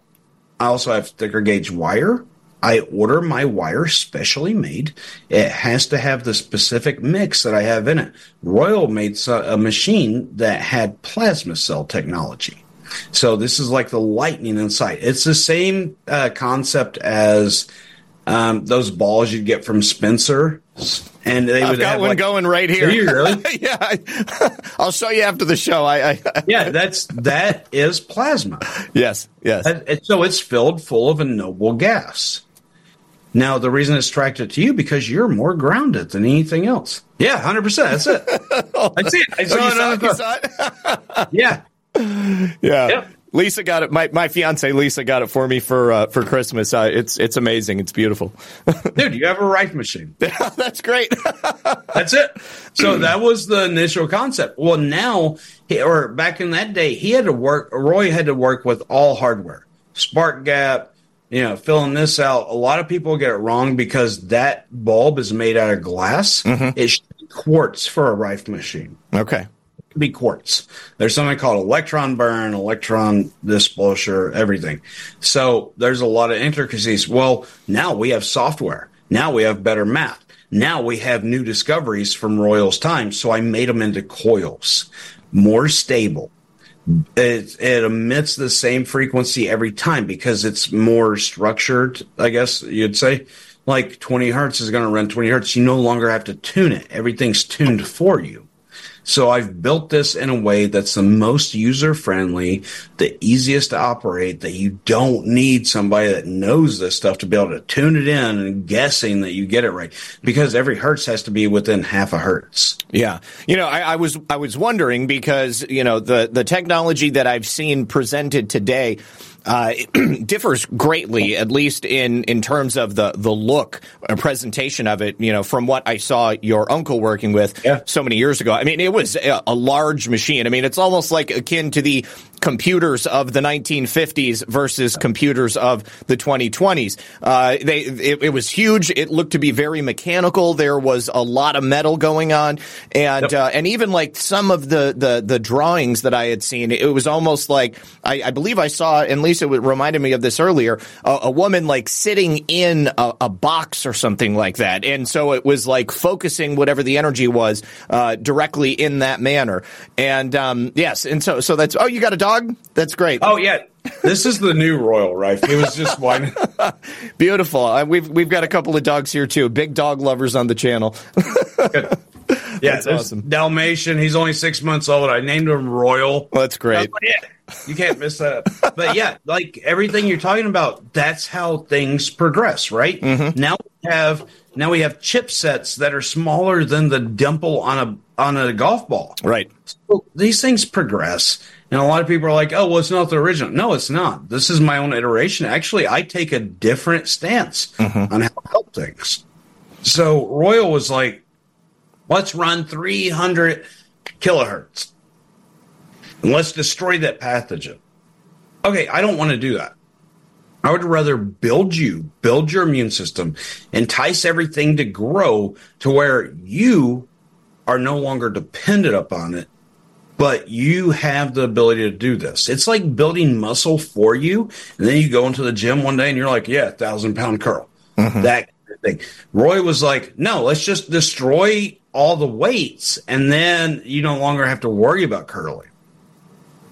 I also have thicker gauge wire. I order my wire specially made. It has to have the specific mix that I have in it. Royal made a machine that had plasma cell technology. So this is like the lightning inside. It's the same uh, concept as um, those balls you'd get from Spencer. And they I've would got have one like, going right here. you really? yeah, I, will show you after the show. I, I yeah, that's that is plasma. Yes, yes. so it's filled full of a noble gas. Now, the reason it's attracted to you because you're more grounded than anything else. Yeah, hundred percent. That's it. That's it. I saw, oh, saw it, saw it? yeah, yeah. Lisa got it. My my fiance Lisa got it for me for uh, for Christmas. Uh, it's it's amazing. It's beautiful. Dude, you have a Rife machine. That's great. That's it. So that was the initial concept. Well, now or back in that day, he had to work. Roy had to work with all hardware, spark gap. You know, filling this out. A lot of people get it wrong because that bulb is made out of glass. Mm-hmm. It's quartz for a Rife machine. Okay be quartz. There's something called electron burn, electron disclosure, everything. So there's a lot of intricacies. Well, now we have software. Now we have better math. Now we have new discoveries from Royal's time, so I made them into coils, more stable. It, it emits the same frequency every time because it's more structured, I guess you'd say. Like 20 hertz is going to run 20 hertz. You no longer have to tune it. Everything's tuned for you. So I've built this in a way that's the most user friendly, the easiest to operate, that you don't need somebody that knows this stuff to be able to tune it in and guessing that you get it right because every hertz has to be within half a hertz. Yeah. You know, I, I was, I was wondering because, you know, the, the technology that I've seen presented today, uh, differs greatly, at least in, in terms of the, the look and presentation of it, you know, from what I saw your uncle working with Yeah. so many years ago. I mean, it was a, a large machine. I mean, it's almost like akin to the computers of the 1950s versus computers of the 2020s. Uh, they, it, it was huge. It looked to be very mechanical. There was a lot of metal going on. And, uh, and even like some of the, the, the drawings that I had seen, it was almost like, I, I believe I saw, and Lisa reminded me of this earlier, a, a woman like sitting in a, a box or something like that. And so it was like focusing whatever the energy was, uh, directly in that manner. And, um, yes. And so, so that's, oh, you got a dog? That's great. Oh yeah, this is the new Royal Rife. It was just one. Beautiful. Uh, we've, we've got a couple of dogs here too. Big dog lovers on the channel. yeah, That's awesome. Dalmatian. He's only six months old. I named him Royal. That's great. Yeah, you can't miss that. but yeah, like everything you're talking about, that's how things progress, right? Mm-hmm. Now we have now we have chipsets that are smaller than the dimple on a on a golf ball. Right. So these things progress. And a lot of people are like, oh, well, it's not the original. No, it's not. This is my own iteration. Actually, I take a different stance mm-hmm. on how to help things. So Royal was like, let's run 300 kilohertz and let's destroy that pathogen. Okay, I don't want to do that. I would rather build you, build your immune system, entice everything to grow to where you are no longer dependent upon it, but you have the ability to do this. It's like building muscle for you, and then you go into the gym one day and you're like, yeah, thousand pound curl. Mm-hmm. That kind of thing. Roy was like, no, let's just destroy all the weights, and then you no longer have to worry about curling.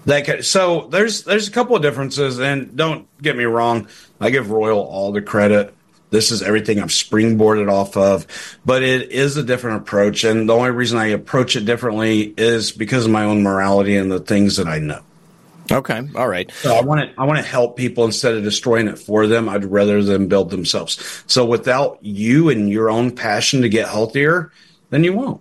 That so there's there's a couple of differences, and don't get me wrong, I give Royal all the credit. This is everything I've springboarded off of, but it is a different approach, and the only reason I approach it differently is because of my own morality and the things that I know. Okay. All right. So I want to I want to help people instead of destroying it for them. I'd rather them build themselves. So without you and your own passion to get healthier, then you won't.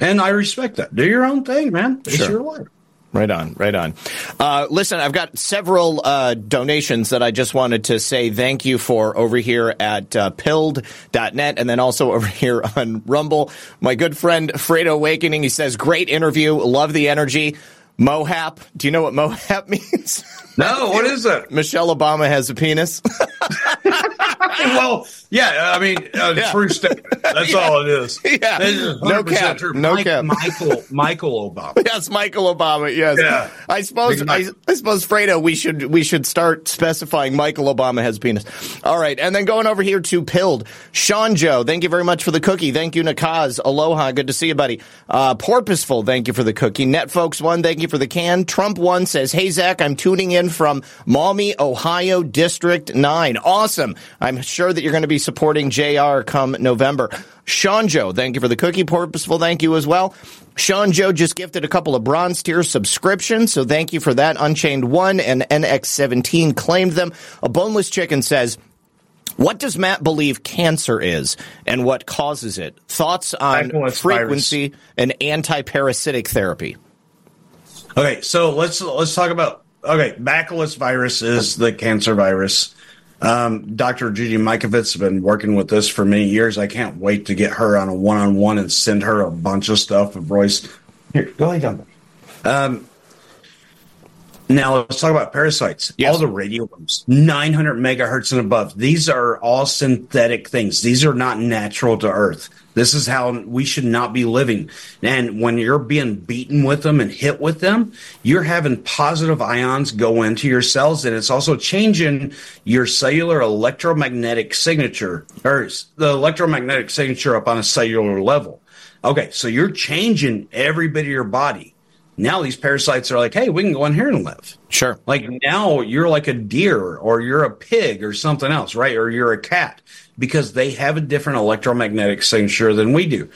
And I respect that. Do your own thing, man. It's Sure. your life. Right on, right on. Uh, listen, I've got several uh, donations that I just wanted to say thank you for over here at uh, pilled.net and then also over here on Rumble. My good friend Fredo Awakening, he says, great interview, love the energy. Mohap, do you know what Mohap means? No, what is it? Michelle Obama has a penis. well, yeah, I mean, uh, Yeah. true statement. That's all it is. Yeah. Is No 100% cap. True. No Mike- cap. Michael, Michael Obama. yes, Michael Obama. Yes, Yeah. I suppose. I, I suppose, Fredo, we should we should start specifying Michael Obama has a penis. All right, and then going over here to Pilled, Sean Joe. Thank you very much for the cookie. Thank you, Nakaz. Aloha. Good to see you, buddy. Uh, Porpoiseful. Thank you for the cookie. Net folks one. Thank you for the can. Trump one says, Hey Zak, I'm tuning in from Maumee, Ohio, District Nine. Awesome. I'm sure that you're going to be supporting JR come November. Sean Joe, thank you for the cookie. Purposeful, thank you as well. Sean Joe just gifted a couple of bronze tier subscriptions, so thank you for that. Unchained 1 and NX17 claimed them. A boneless chicken says, what does Matt believe cancer is and what causes it? Thoughts on Bacillus frequency and anti-parasitic therapy. Okay, so let's let's talk about okay. Bacillus virus is the cancer virus. Um, Dr. Judy Mikovits has been working with this for many years. I can't wait to get her on a one-on-one and send her a bunch of stuff of Roy's. Here, go ahead, down. Um, Now let's talk about parasites. Yes. All the radio waves, 900 megahertz and above. These are all synthetic things. These are not natural to Earth. This is how we should not be living. And when you're being beaten with them and hit with them, you're having positive ions go into your cells, and it's also changing your cellular electromagnetic signature or the electromagnetic signature up on a cellular level. Okay, so you're changing every bit of your body. Now these parasites are like, hey, we can go in here and live. Sure. Like now you're like a deer or you're a pig or something else, right? Or you're a cat because they have a different electromagnetic signature than we do.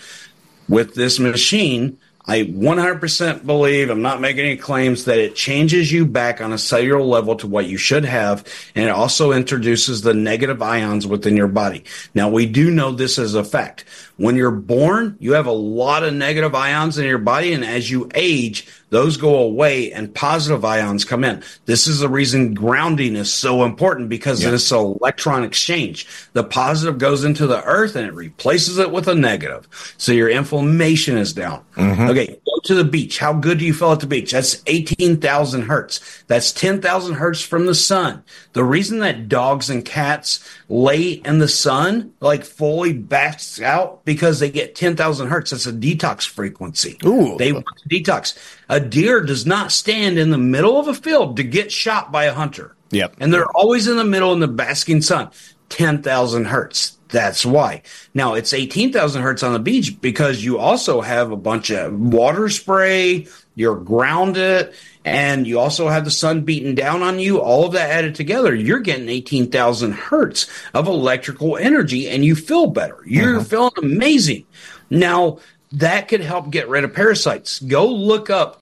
With this machine, I 100% believe, I'm not making any claims, that it changes you back on a cellular level to what you should have. And it also introduces the negative ions within your body. Now, we do know this as a fact. When you're born, you have a lot of negative ions in your body. And as you age, those go away and positive ions come in. This is the reason grounding is so important because yeah. it's an electron exchange. The positive goes into the earth and it replaces it with a negative. So your inflammation is down. Mm-hmm. Okay, go to the beach. How good do you feel at the beach? That's 18,000 hertz. That's 10,000 hertz from the sun. The reason that dogs and cats lay in the sun, like fully basks out, because they get 10,000 hertz. That's a detox frequency. Ooh. They want to detox. A deer does not stand in the middle of a field to get shot by a hunter. Yep. And they're always in the middle in the basking sun. 10,000 hertz. That's why. Now it's 18,000 hertz on the beach because you also have a bunch of water spray, you're grounded, and you also have the sun beating down on you. All of that added together, you're getting 18,000 hertz of electrical energy and you feel better. You're mm-hmm. feeling amazing. Now, that could help get rid of parasites. Go look up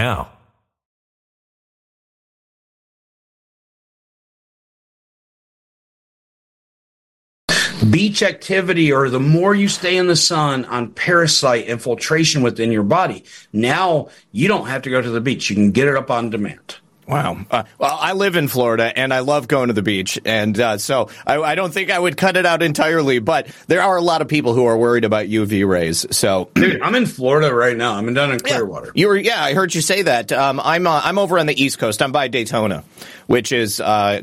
now. beach activity or the more you stay in the sun on parasite infiltration within your body, now you don't have to go to the beach. You can get it up on demand. Wow. Uh, well, I live in Florida and I love going to the beach. And uh, so I, I, don't think I would cut it out entirely, but there are a lot of people who are worried about UV rays. So, dude, I'm in Florida right now. I'm down in Clearwater. Yeah, you were, yeah, I heard you say that. Um, I'm, uh, I'm over on the East Coast. I'm by Daytona which is, uh,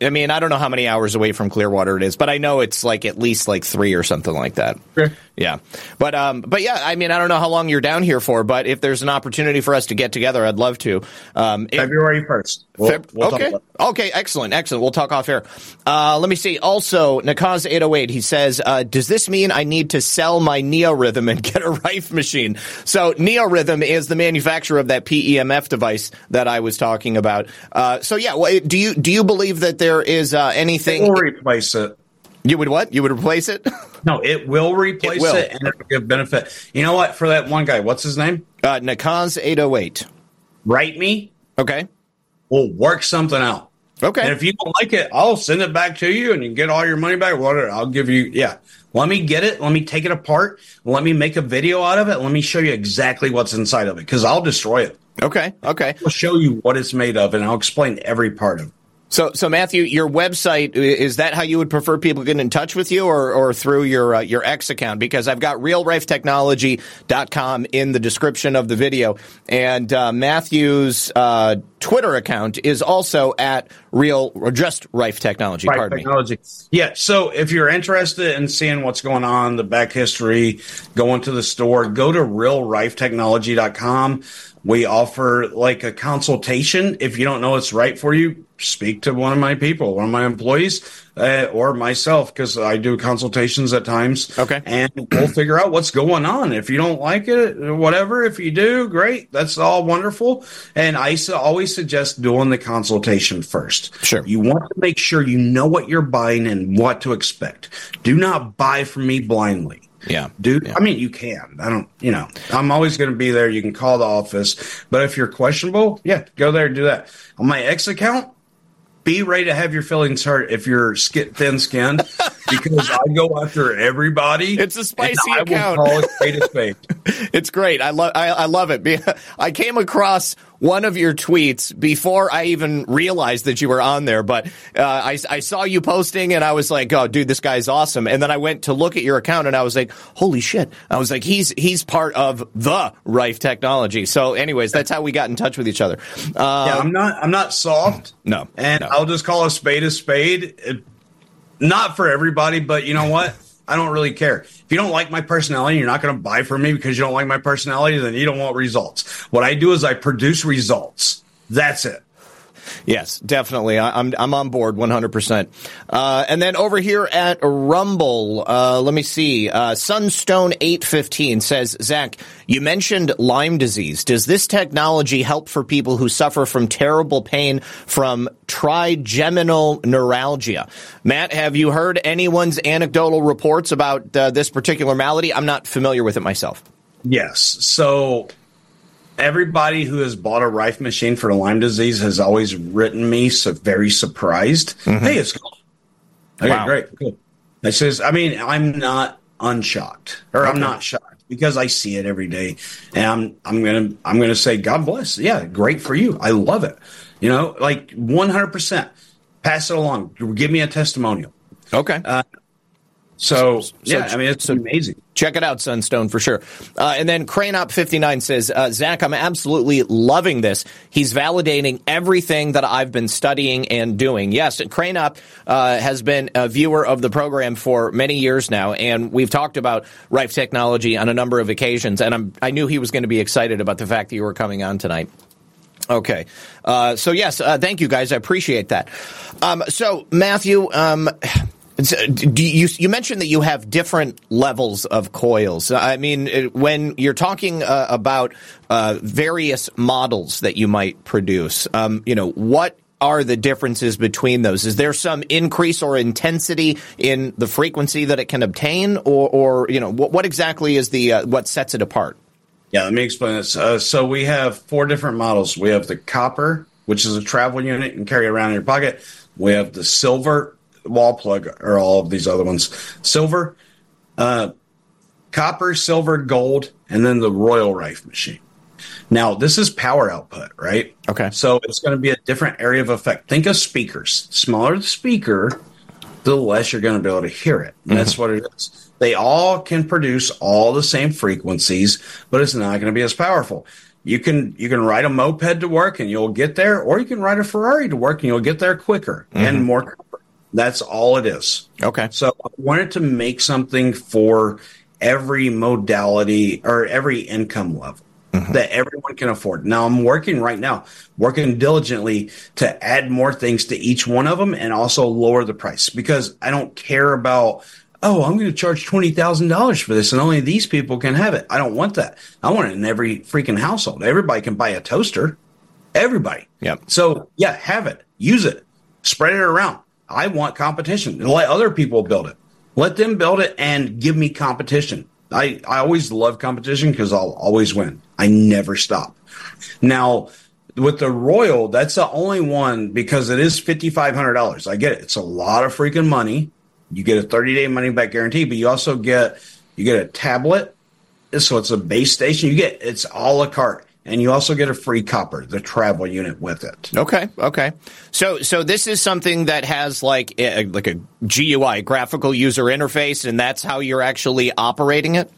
I mean, I don't know how many hours away from Clearwater it is, but I know it's like at least like three or something like that. Okay. Yeah. But, um, but yeah, I mean, I don't know how long you're down here for, but if there's an opportunity for us to get together, I'd love to. Um, February 1st. We'll, Feb- we'll okay. Okay. Excellent. Excellent. We'll talk off air. Uh, let me see. Also, Nakaz 808, he says, uh, does this mean I need to sell my Neorhythm and get a Rife machine? So Neorhythm is the manufacturer of that PEMF device that I was talking about. Uh, so yeah, do you do you believe that there is uh, anything? We'll replace it. You would what? You would replace it? no, it will replace it, will. it and it'll give benefit. You know what? For that one guy, what's his name? Uh, Nakaz eight oh eight. Write me. Okay. We'll work something out. Okay. And if you don't like it, I'll send it back to you and you get all your money back. Whatever. I'll give you. Yeah. Let me get it. Let me take it apart. Let me make a video out of it. Let me show you exactly what's inside of it because I'll destroy it. Okay. Okay. I'll show you what it's made of and I'll explain every part of it. So, so Matthew, your website is that how you would prefer people get in touch with you, or, or through your uh, your X account? Because I've got realrifetechnology.com in the description of the video, and uh, Matthew's uh, Twitter account is also at real or just Rife Technology. Rife pardon Technology. me. Yeah. So if you're interested in seeing what's going on, the back history, going to the store, go to realrifetechnology.com. We offer like a consultation. If you don't know what's right for you, speak to one of my people, one of my employees, uh, or myself, because I do consultations at times. Okay. And we'll figure out what's going on. If you don't like it, whatever. If you do, great. That's all wonderful. And I always suggest doing the consultation first. Sure. You want to make sure you know what you're buying and what to expect. Do not buy from me blindly. Yeah. Dude, yeah. I mean, you can. I don't, you know, I'm always going to be there. You can call the office. But if you're questionable, yeah, go there and do that. On my X account, be ready to have your feelings hurt if you're thin skinned because I go after everybody. It's a spicy account. call it spade a spade. it's great. I love. I, I love it. I came across one of your tweets before I even realized that you were on there. But uh, I, I saw you posting and I was like, oh, dude, this guy's awesome. And then I went to look at your account and I was like, holy shit. I was like, he's he's part of the Rife technology. So, anyways, that's how we got in touch with each other. Uh, yeah, I'm not I'm not soft. No, and no. I'll just call a spade a spade. It, not for everybody, but you know what? I don't really care. If you don't like my personality, you're not going to buy from me because you don't like my personality, then you don't want results. What I do is I produce results. That's it. Yes, definitely. I, am I'm on board 100%. Uh, and then over here at Rumble, uh, let me see. Uh, Sunstone 815 says, Zak, you mentioned Lyme disease. Does this technology help for people who suffer from terrible pain from trigeminal neuralgia? Matt, have you heard anyone's anecdotal reports about uh, this particular malady? I'm not familiar with it myself. Yes. So everybody who has bought a Rife machine for Lyme disease has always written me so very surprised. Mm-hmm. Hey, it's cool. Okay, wow. great, cool. I says, I mean, I'm not unshocked, or okay. I'm not shocked because I see it every day, and I'm I'm gonna I'm gonna say, God bless. Yeah, great for you. I love it. You know, like 100. percent Pass it along. Give me a testimonial. Okay. Uh, so, so yeah, I mean, it's so amazing. Check it out, Sunstone, for sure. Uh, and then CraneOp59 says, uh, Zak, I'm absolutely loving this. He's validating everything that I've been studying and doing. Yes, CraneOp uh, has been a viewer of the program for many years now, and we've talked about Rife Technology on a number of occasions, and I'm, I knew he was going to be excited about the fact that you were coming on tonight. Okay. Uh, so, yes, uh, thank you guys. I appreciate that. Um, so, Matthew, um, do you, you mentioned that you have different levels of coils. I mean, when you're talking uh, about uh, various models that you might produce, um, you know, what are the differences between those? Is there some increase or intensity in the frequency that it can obtain, or, or you know, what, what exactly is the uh, what sets it apart? Yeah, let me explain this. Uh, so we have four different models. We have the copper, which is a travel unit and carry around in your pocket. We have the silver, wall plug or all of these other ones. Silver, uh, copper, silver, gold, and then the Royal Rife machine. Now, this is power output, right? Okay. So it's going to be a different area of effect. Think of speakers. Smaller the speaker, the less you're going to be able to hear it. Mm-hmm. That's what it is. They all can produce all the same frequencies, but it's not going to be as powerful. You can you can ride a moped to work and you'll get there, or you can ride a Ferrari to work and you'll get there quicker mm-hmm. and more that's all it is. Okay. So I wanted to make something for every modality or every income level. Mm-hmm. That everyone can afford. Now I'm working right now, working diligently to add more things to each one of them and also lower the price because I don't care about oh, I'm going to charge $20,000 for this and only these people can have it. I don't want that. I want it in every freaking household. Everybody can buy a toaster. Everybody. Yep. So, yeah, have it. Use it. Spread it around. I want competition. Let other people build it. Let them build it and give me competition. I, I always love competition because I'll always win. I never stop. Now, with the Royal, that's the only one because it is $5,500. I get it. It's a lot of freaking money. You get a 30 day money back guarantee, but you also get, you get a tablet. So it's a base station. You get, it's all a la carte and you also get a free copper, the travel unit with it. Okay, okay. So, so this is something that has like a, like a GUI, graphical user interface, and that's how you're actually operating it.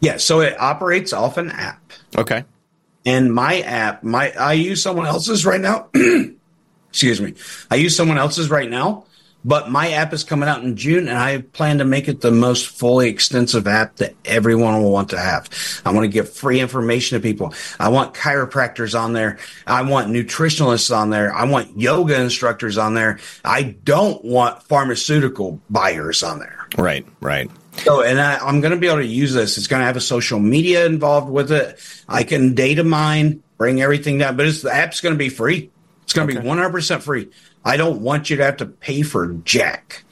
Yeah, so it operates off an app. Okay. And my app, my I use someone else's right now. Excuse me. I use someone else's right now but my app is coming out in June, and I plan to make it the most fully extensive app that everyone will want to have. I want to give free information to people. I want chiropractors on there. I want nutritionalists on there. I want yoga instructors on there. I don't want pharmaceutical buyers on there. Right, right. So, and I, am going to be able to use this. It's going to have a social media involved with it. I can data mine, bring everything down, but it's, the app's going to be free. It's going to okay. be 100% free. I don't want you to have to pay for jack.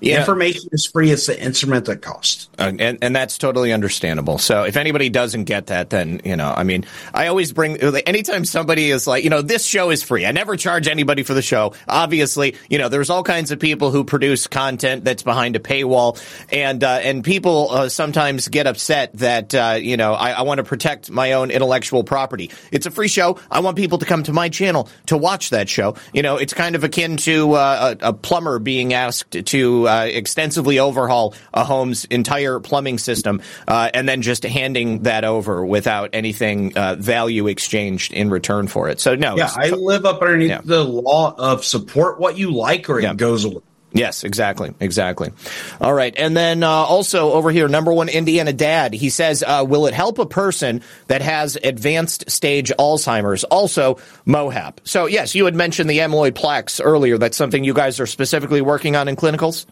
Yeah. Information is free. It's the instrument that costs. Uh, and and that's totally understandable. So if anybody doesn't get that, then you know, I mean, I always bring anytime somebody is like, you know, this show is free. I never charge anybody for the show. Obviously, you know, there's all kinds of people who produce content that's behind a paywall, and uh, and people uh, sometimes get upset that uh, you know I, I want to protect my own intellectual property. It's a free show. I want people to come to my channel to watch that show. You know, it's kind of akin to uh, a, a, plumber being asked to uh, extensively overhaul a home's entire plumbing system uh, and then just handing that over without anything uh, value exchanged in return for it. So no, yeah, I live up underneath yeah. the law of support what you like or yeah. it goes away. Yes, exactly, exactly. All right, and then uh, also over here, number one, Indiana Dad. He says, uh, "Will it help a person that has advanced stage Alzheimer's?" Also, MOHAP. So, yes, you had mentioned the amyloid plaques earlier. That's something you guys are specifically working on in clinicals.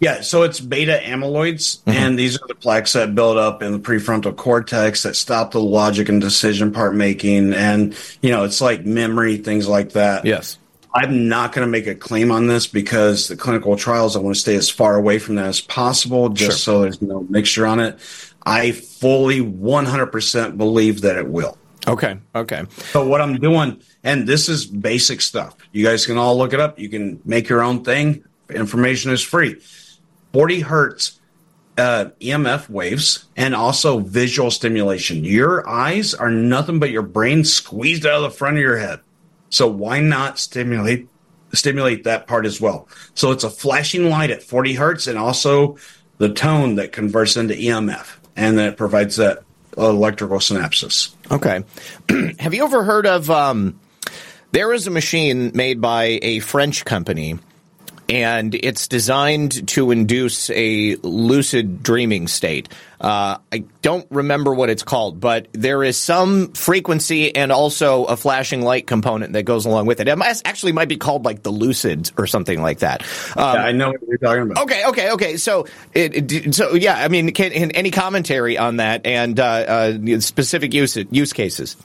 Yeah, so it's beta amyloids, mm-hmm. and these are the plaques that build up in the prefrontal cortex that stop the logic and decision part making, and you know, it's like memory, things like that. Yes. I'm not going to make a claim on this because the clinical trials, I want to stay as far away from that as possible, just sure. so there's no mixture on it. I fully 100% believe that it will. Okay. Okay. So what I'm doing, and this is basic stuff. You guys can all look it up. You can make your own thing. Information is free. 40 hertz uh, EMF waves and also visual stimulation. Your eyes are nothing but your brain squeezed out of the front of your head. So why not stimulate stimulate that part as well? So it's a flashing light at 40 hertz and also the tone that converts into EMF and that provides that electrical synapses. Okay. Have you ever heard of um, there is a machine made by a French company and it's designed to induce a lucid dreaming state. Uh, I don't remember what it's called, but there is some frequency and also a flashing light component that goes along with it. It actually might be called like the lucid or something like that. Um, yeah, I know what you're talking about. Okay, okay, okay. So, it, it, so yeah, I mean, can, any commentary on that and uh, uh, specific use use cases?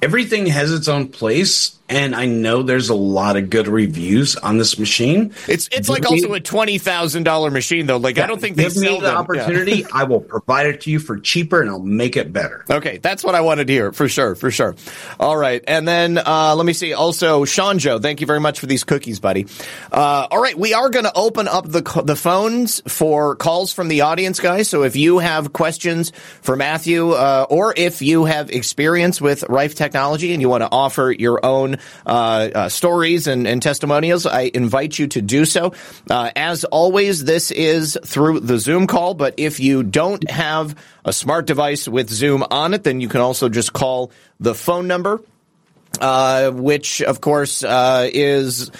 Everything has its own place and I know there's a lot of good reviews on this machine. It's it's like also a twenty thousand dollar machine though. Like yeah, I don't think they give me the them. opportunity. Yeah. I will provide it to you for cheaper, and I'll make it better. Okay, that's what I wanted to hear for sure, for sure. All right, and then uh, let me see. Also, Sean Joe, thank you very much for these cookies, buddy. Uh, all right, we are going to open up the the phones for calls from the audience, guys. So if you have questions for Matthew, uh, or if you have experience with Rife Technology and you want to offer your own stories and, and, testimonials, I invite you to do so. Uh, as always, this is through the Zoom call, but if you don't have a smart device with Zoom on it, then you can also just call the phone number, uh, which of course uh, is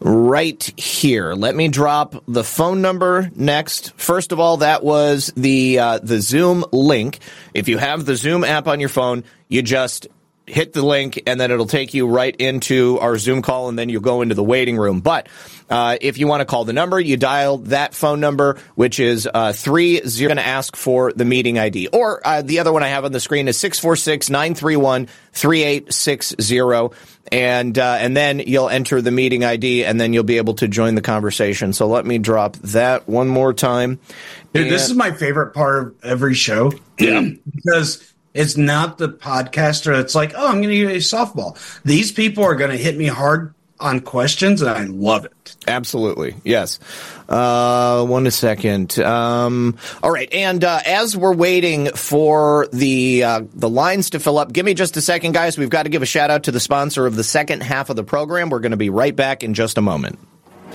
right here. Let me drop the phone number next. First of all, that was the uh, the Zoom link. If you have the Zoom app on your phone, you just hit the link and then it'll take you right into our Zoom call and then you'll go into the waiting room. But uh, if you want to call the number, you dial that phone number, which is uh, three zero. To ask for the meeting ID, or uh, the other one I have on the screen is six four six nine three one three eight six zero, and uh, and then you'll enter the meeting ID, and then you'll be able to join the conversation. So let me drop that one more time. Dude, and- this is my favorite part of every show. Yeah, because it's not the podcaster It's like, oh, I'm going to give you a softball. These people are going to hit me hard on questions, and I love it. Absolutely, yes. Uh, one second. Um, all right, and uh, as we're waiting for the uh, the lines to fill up, give me just a second, guys. We've got to give a shout out to the sponsor of the second half of the program. We're going to be right back in just a moment.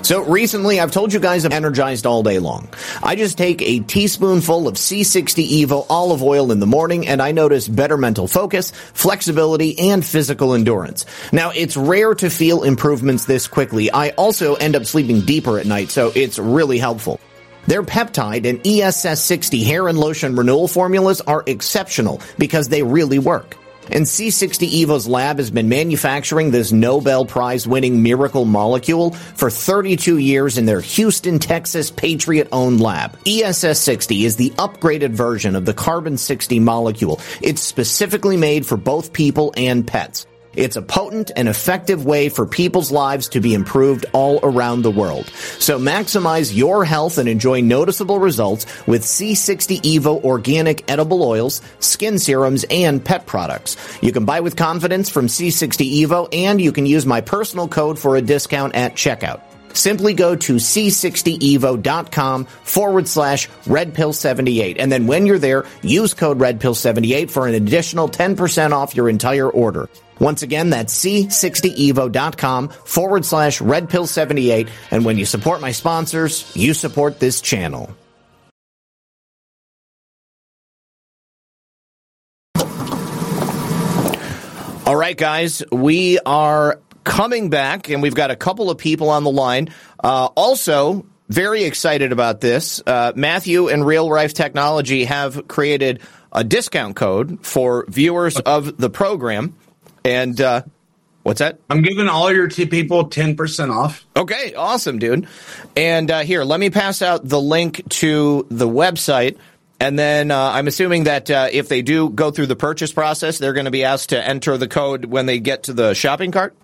So recently, I've told you guys I'm energized all day long. I just take a teaspoonful of C60 Evo olive oil in the morning and I notice better mental focus, flexibility, and physical endurance. Now, it's rare to feel improvements this quickly. I also end up sleeping deeper at night, so it's really helpful. Their peptide and ESS60 hair and lotion renewal formulas are exceptional because they really work. And C60 Evo's lab has been manufacturing this Nobel Prize winning miracle molecule for 32 years in their Houston, Texas Patriot owned lab. ESS60 is the upgraded version of the carbon 60 molecule. It's specifically made for both people and pets. It's a potent and effective way for people's lives to be improved all around the world. So maximize your health and enjoy noticeable results with C60 Evo organic edible oils, skin serums, and pet products. You can buy with confidence from C60 Evo and you can use my personal code for a discount at checkout. Simply go to c60evo.com forward slash redpill78. And then when you're there, use code redpill78 for an additional 10% off your entire order. Once again, that's c60evo.com forward slash redpill78. And when you support my sponsors, you support this channel. All right, guys, we are coming back, and we've got a couple of people on the line. Uh, also, very excited about this. Uh, Matthew and Real Rife Technology have created a discount code for viewers of the program. And uh, what's that? I'm giving all your t- people 10% off. Okay, awesome, dude. And uh, here, let me pass out the link to the website. And then uh, I'm assuming that uh, if they do go through the purchase process, they're going to be asked to enter the code when they get to the shopping cart.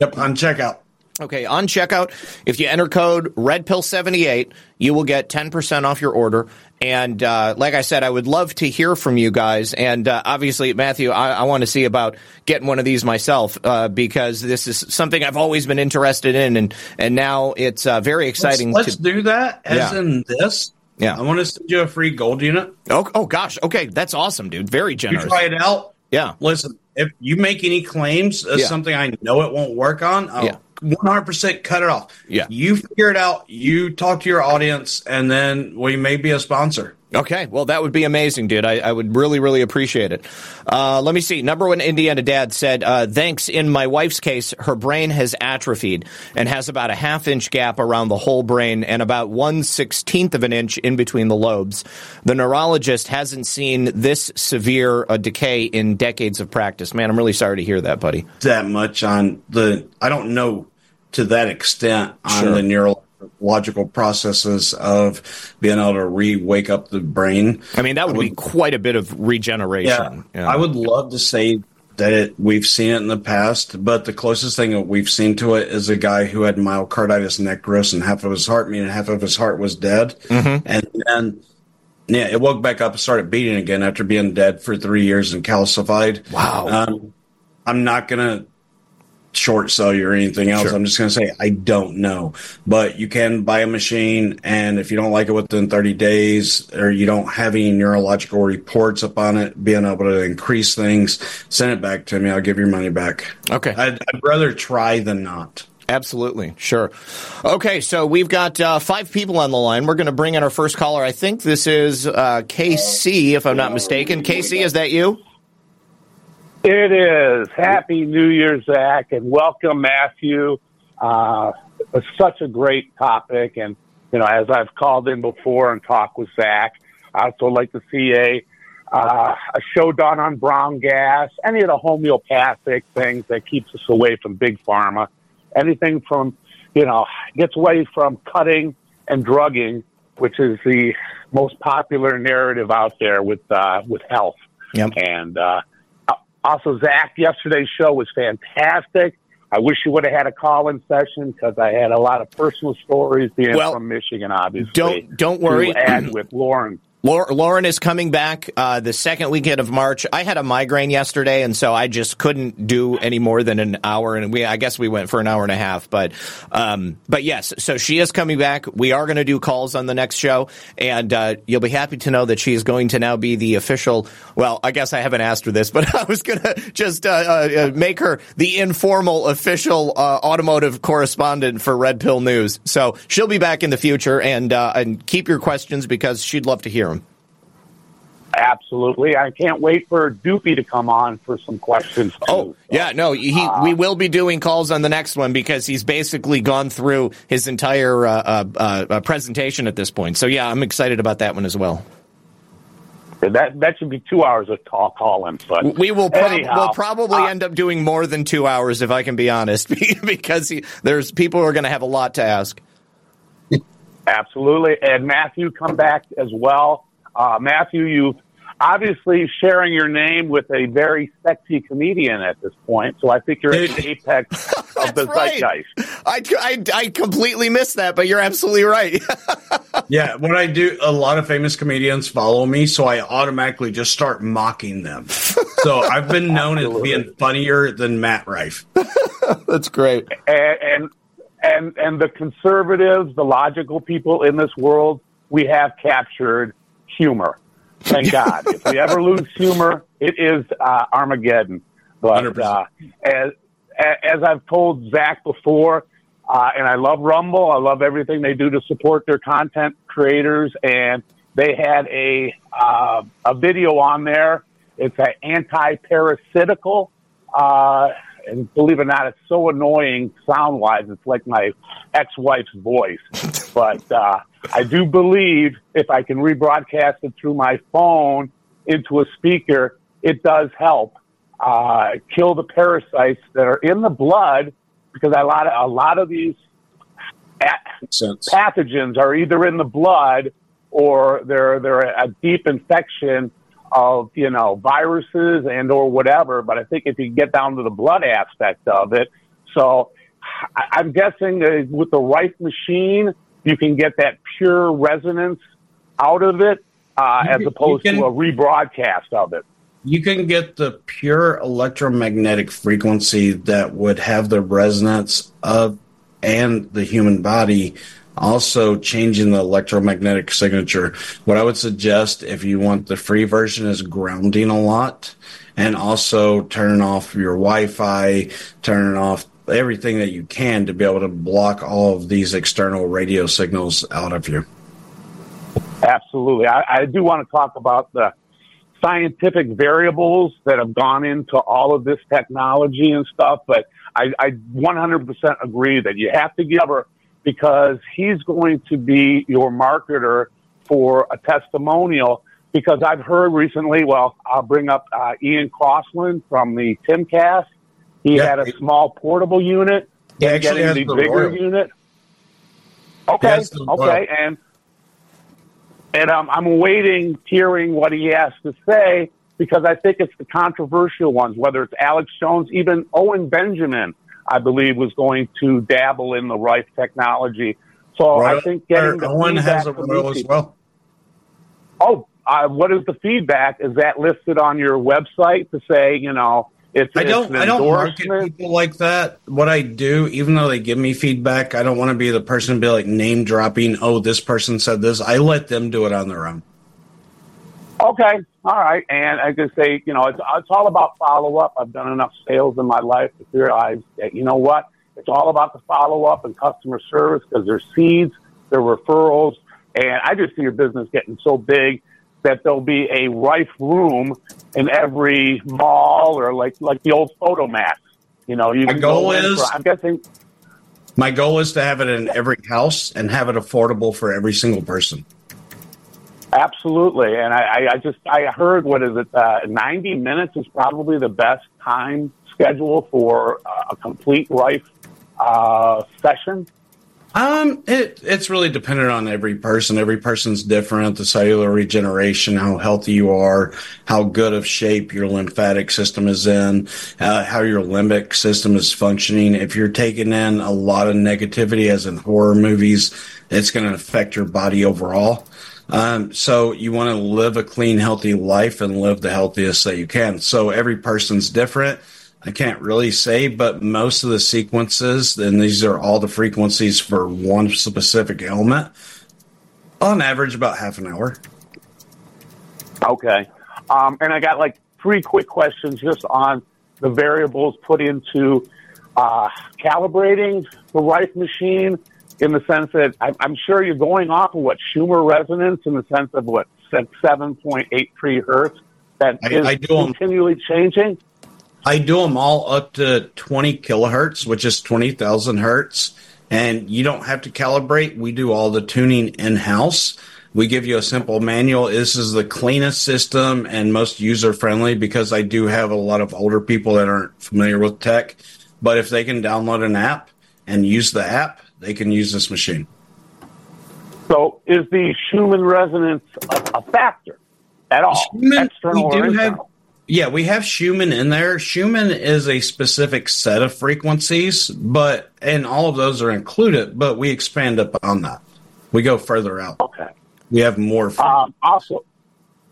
Yep, on checkout. Okay, on checkout, if you enter code RedPill78, you will get 10% off your order. And uh, like I said, I would love to hear from you guys. And uh, obviously, Matthew, I, I want to see about getting one of these myself uh, because this is something I've always been interested in, and and now it's uh, very exciting. Let's, let's to, do that. As Yeah. in this, Yeah. I want to send you a free gold unit. Oh, oh gosh, okay, that's awesome, dude. Very generous. You try it out. Yeah. Listen, if you make any claims of Yeah. something I know it won't work on, I'll Yeah. 100% cut it off. Yeah. You figure it out. You talk to your audience, and then we may be a sponsor. Okay, well, that would be amazing, dude. I, I would really, really appreciate it. Uh, let me see. Number one Indiana dad said, uh, thanks. In my wife's case, her brain has atrophied and has about a half inch gap around the whole brain and about one sixteenth of an inch in between the lobes. The neurologist hasn't seen this severe a decay in decades of practice. Man, I'm really sorry to hear that, buddy. That much on the, I don't know to that extent on Sure. the neurological processes of being able to re wake up the brain. I mean, that would be quite a bit of regeneration. Yeah, I would love to say that it, we've seen it in the past, but the closest thing that we've seen to it is a guy who had myocarditis necrosis and half of his heart, meaning half of his heart was dead, Mm-hmm. and then. Yeah, it woke back up and started beating again after being dead for three years and calcified. Wow. Um, I'm not gonna short sell you or anything else. Sure. I'm just gonna say I don't know, but you can buy a machine, and if you don't like it within 30 days, or you don't have any neurological reports upon it being able to increase things, send it back to me. I'll give your money back. Okay. I'd, I'd rather try than not. Absolutely, sure. Okay, so we've got uh, five people on the line. We're going to bring in our first caller. I think this is uh, KC, if I'm not mistaken. KC, is that you? It is. Happy New Year, Zak, and welcome, Matthew. Uh, it's such a great topic, and you know, as I've called in before and talked with Zak, I also like to see a uh, a show done on brown gas, any of the homeopathic things that keeps us away from big pharma, anything from you know gets away from cutting and drugging, which is the most popular narrative out there with uh, with health. Yep. And uh, also, Zak, yesterday's show was fantastic. I wish you would have had a call-in session because I had a lot of personal stories being Well, from Michigan. Obviously, don't- don't worry. Add with Lauren. Lau- Lauren is coming back uh, the second weekend of March. I had a migraine yesterday, and so I just couldn't do any more than an hour. And we, I guess, we went for an hour and a half. But, um, but yes, so she is coming back. We are going to do calls on the next show, and uh, you'll be happy to know that she is going to now be the official. Well, I guess I haven't asked her this, but I was going to just uh, uh, make her the informal official uh, automotive correspondent for Red Pill News. So she'll be back in the future, and uh, and keep your questions because she'd love to hear. Absolutely, I can't wait for Doopy to come on for some questions. too. Oh, yeah, no, he, we will be doing calls on the next one because he's basically gone through his entire uh, uh, uh, presentation at this point. So, yeah, I'm excited about that one as well. that that should be two hours of call call-in. But We will prob- we'll probably uh, end up doing more than two hours, if I can be honest, because he, there's people are going to have a lot to ask. Absolutely. And Matthew, come back as well. Uh, Matthew, you've obviously sharing your name with a very sexy comedian at this point. So I think you're at the apex of the right. zeitgeist. I, I, I completely missed that, but you're absolutely right. yeah, what I do, a lot of famous comedians follow me, so I automatically just start mocking them. so I've been known as being funnier than Matt Rife. That's great. And, and and and the conservatives, the logical people in this world, we have captured humor. Thank God. if we ever lose humor, it is uh, Armageddon. But uh, as as I've told Zak before, uh, and I love Rumble. I love everything they do to support their content creators. And they had a uh, a video on there. It's an anti-parasitical. Uh, and believe it or not, it's so annoying sound wise. It's like my ex wife's voice. But uh, I do believe if I can rebroadcast it through my phone into a speaker, it does help uh, kill the parasites that are in the blood because a lot of a lot of these pathogens are either in the blood or they're they're a deep infection of you know viruses and or whatever. But I think if you get down to the blood aspect of it, so I, I'm guessing that with the right machine, you can get that pure resonance out of it uh, as opposed can, to a rebroadcast of it. You can get the pure electromagnetic frequency that would have the resonance of and the human body also changing the electromagnetic signature. What I would suggest if you want the free version is grounding a lot and also turning off your Wi-Fi, turning off everything that you can to be able to block all of these external radio signals out of you. Absolutely. I, I do want to talk about the scientific variables that have gone into all of this technology and stuff, but I, I 100% agree that you have to give her because he's going to be your marketer for a testimonial. Because I've heard recently, well, I'll bring up uh, Ian Crossland from the Timcast. He yeah, had a small portable unit. He actually has the, the bigger Royal. unit. Okay, okay, and and um, I'm waiting, hearing what he has to say because I think it's the controversial ones, whether it's Alex Jones, even Owen Benjamin I believe, was going to dabble in the Rife technology. So Royal, I think getting the Owen has a Royal as well. Oh, uh, what is the feedback? Is that listed on your website to say, you know, it's, I don't. I don't market people like that. What I do, even though they give me feedback, I don't want to be the person to be like name dropping. Oh, this person said this. I let them do it on their own. Okay, all right. And I can say, you know, it's, it's all about follow up. I've done enough sales in my life to realize that, you know what? It's all about the follow up and customer service because there's seeds, there are referrals. And I just see your business getting so big that there'll be a rife room in every mall or like, like the old Fotomat. You know, you my goal is, for, I'm guessing. My goal is to have it in every house and have it affordable for every single person. Absolutely, and I, I just I heard what is it? Uh, Ninety minutes is probably the best time schedule for a complete Rife uh, session. Um, it it's really dependent on every person. Every person's different. The cellular regeneration, how healthy you are, how good of shape your lymphatic system is in, uh, how your limbic system is functioning. If you're taking in a lot of negativity, as in horror movies, it's going to affect your body overall. Um, so you want to live a clean, healthy life and live the healthiest that you can. So every person's different. I can't really say, but most of the sequences, and these are all the frequencies for one specific ailment, on average about half an hour. Okay. Um, and I got like three quick questions just on the variables put into uh, calibrating the Rife machine in the sense that I'm, I'm sure you're going off of what Schumann resonance in the sense of what 7.83 hertz that I, is I continually them, changing. I do them all up to 20 kilohertz, which is 20,000 hertz. And you don't have to calibrate. We do all the tuning in house. We give you a simple manual. This is the cleanest system and most user friendly because I do have a lot of older people that aren't familiar with tech. But if they can download an app and use the app, they can use this machine. So, is the Schumann resonance a, a factor? at all, Schumann, external we do internal. have, yeah, we have Schumann in there. Schumann is a specific set of frequencies, but and all of those are included. But we expand upon that. We go further out. Okay. We have more. Um, also,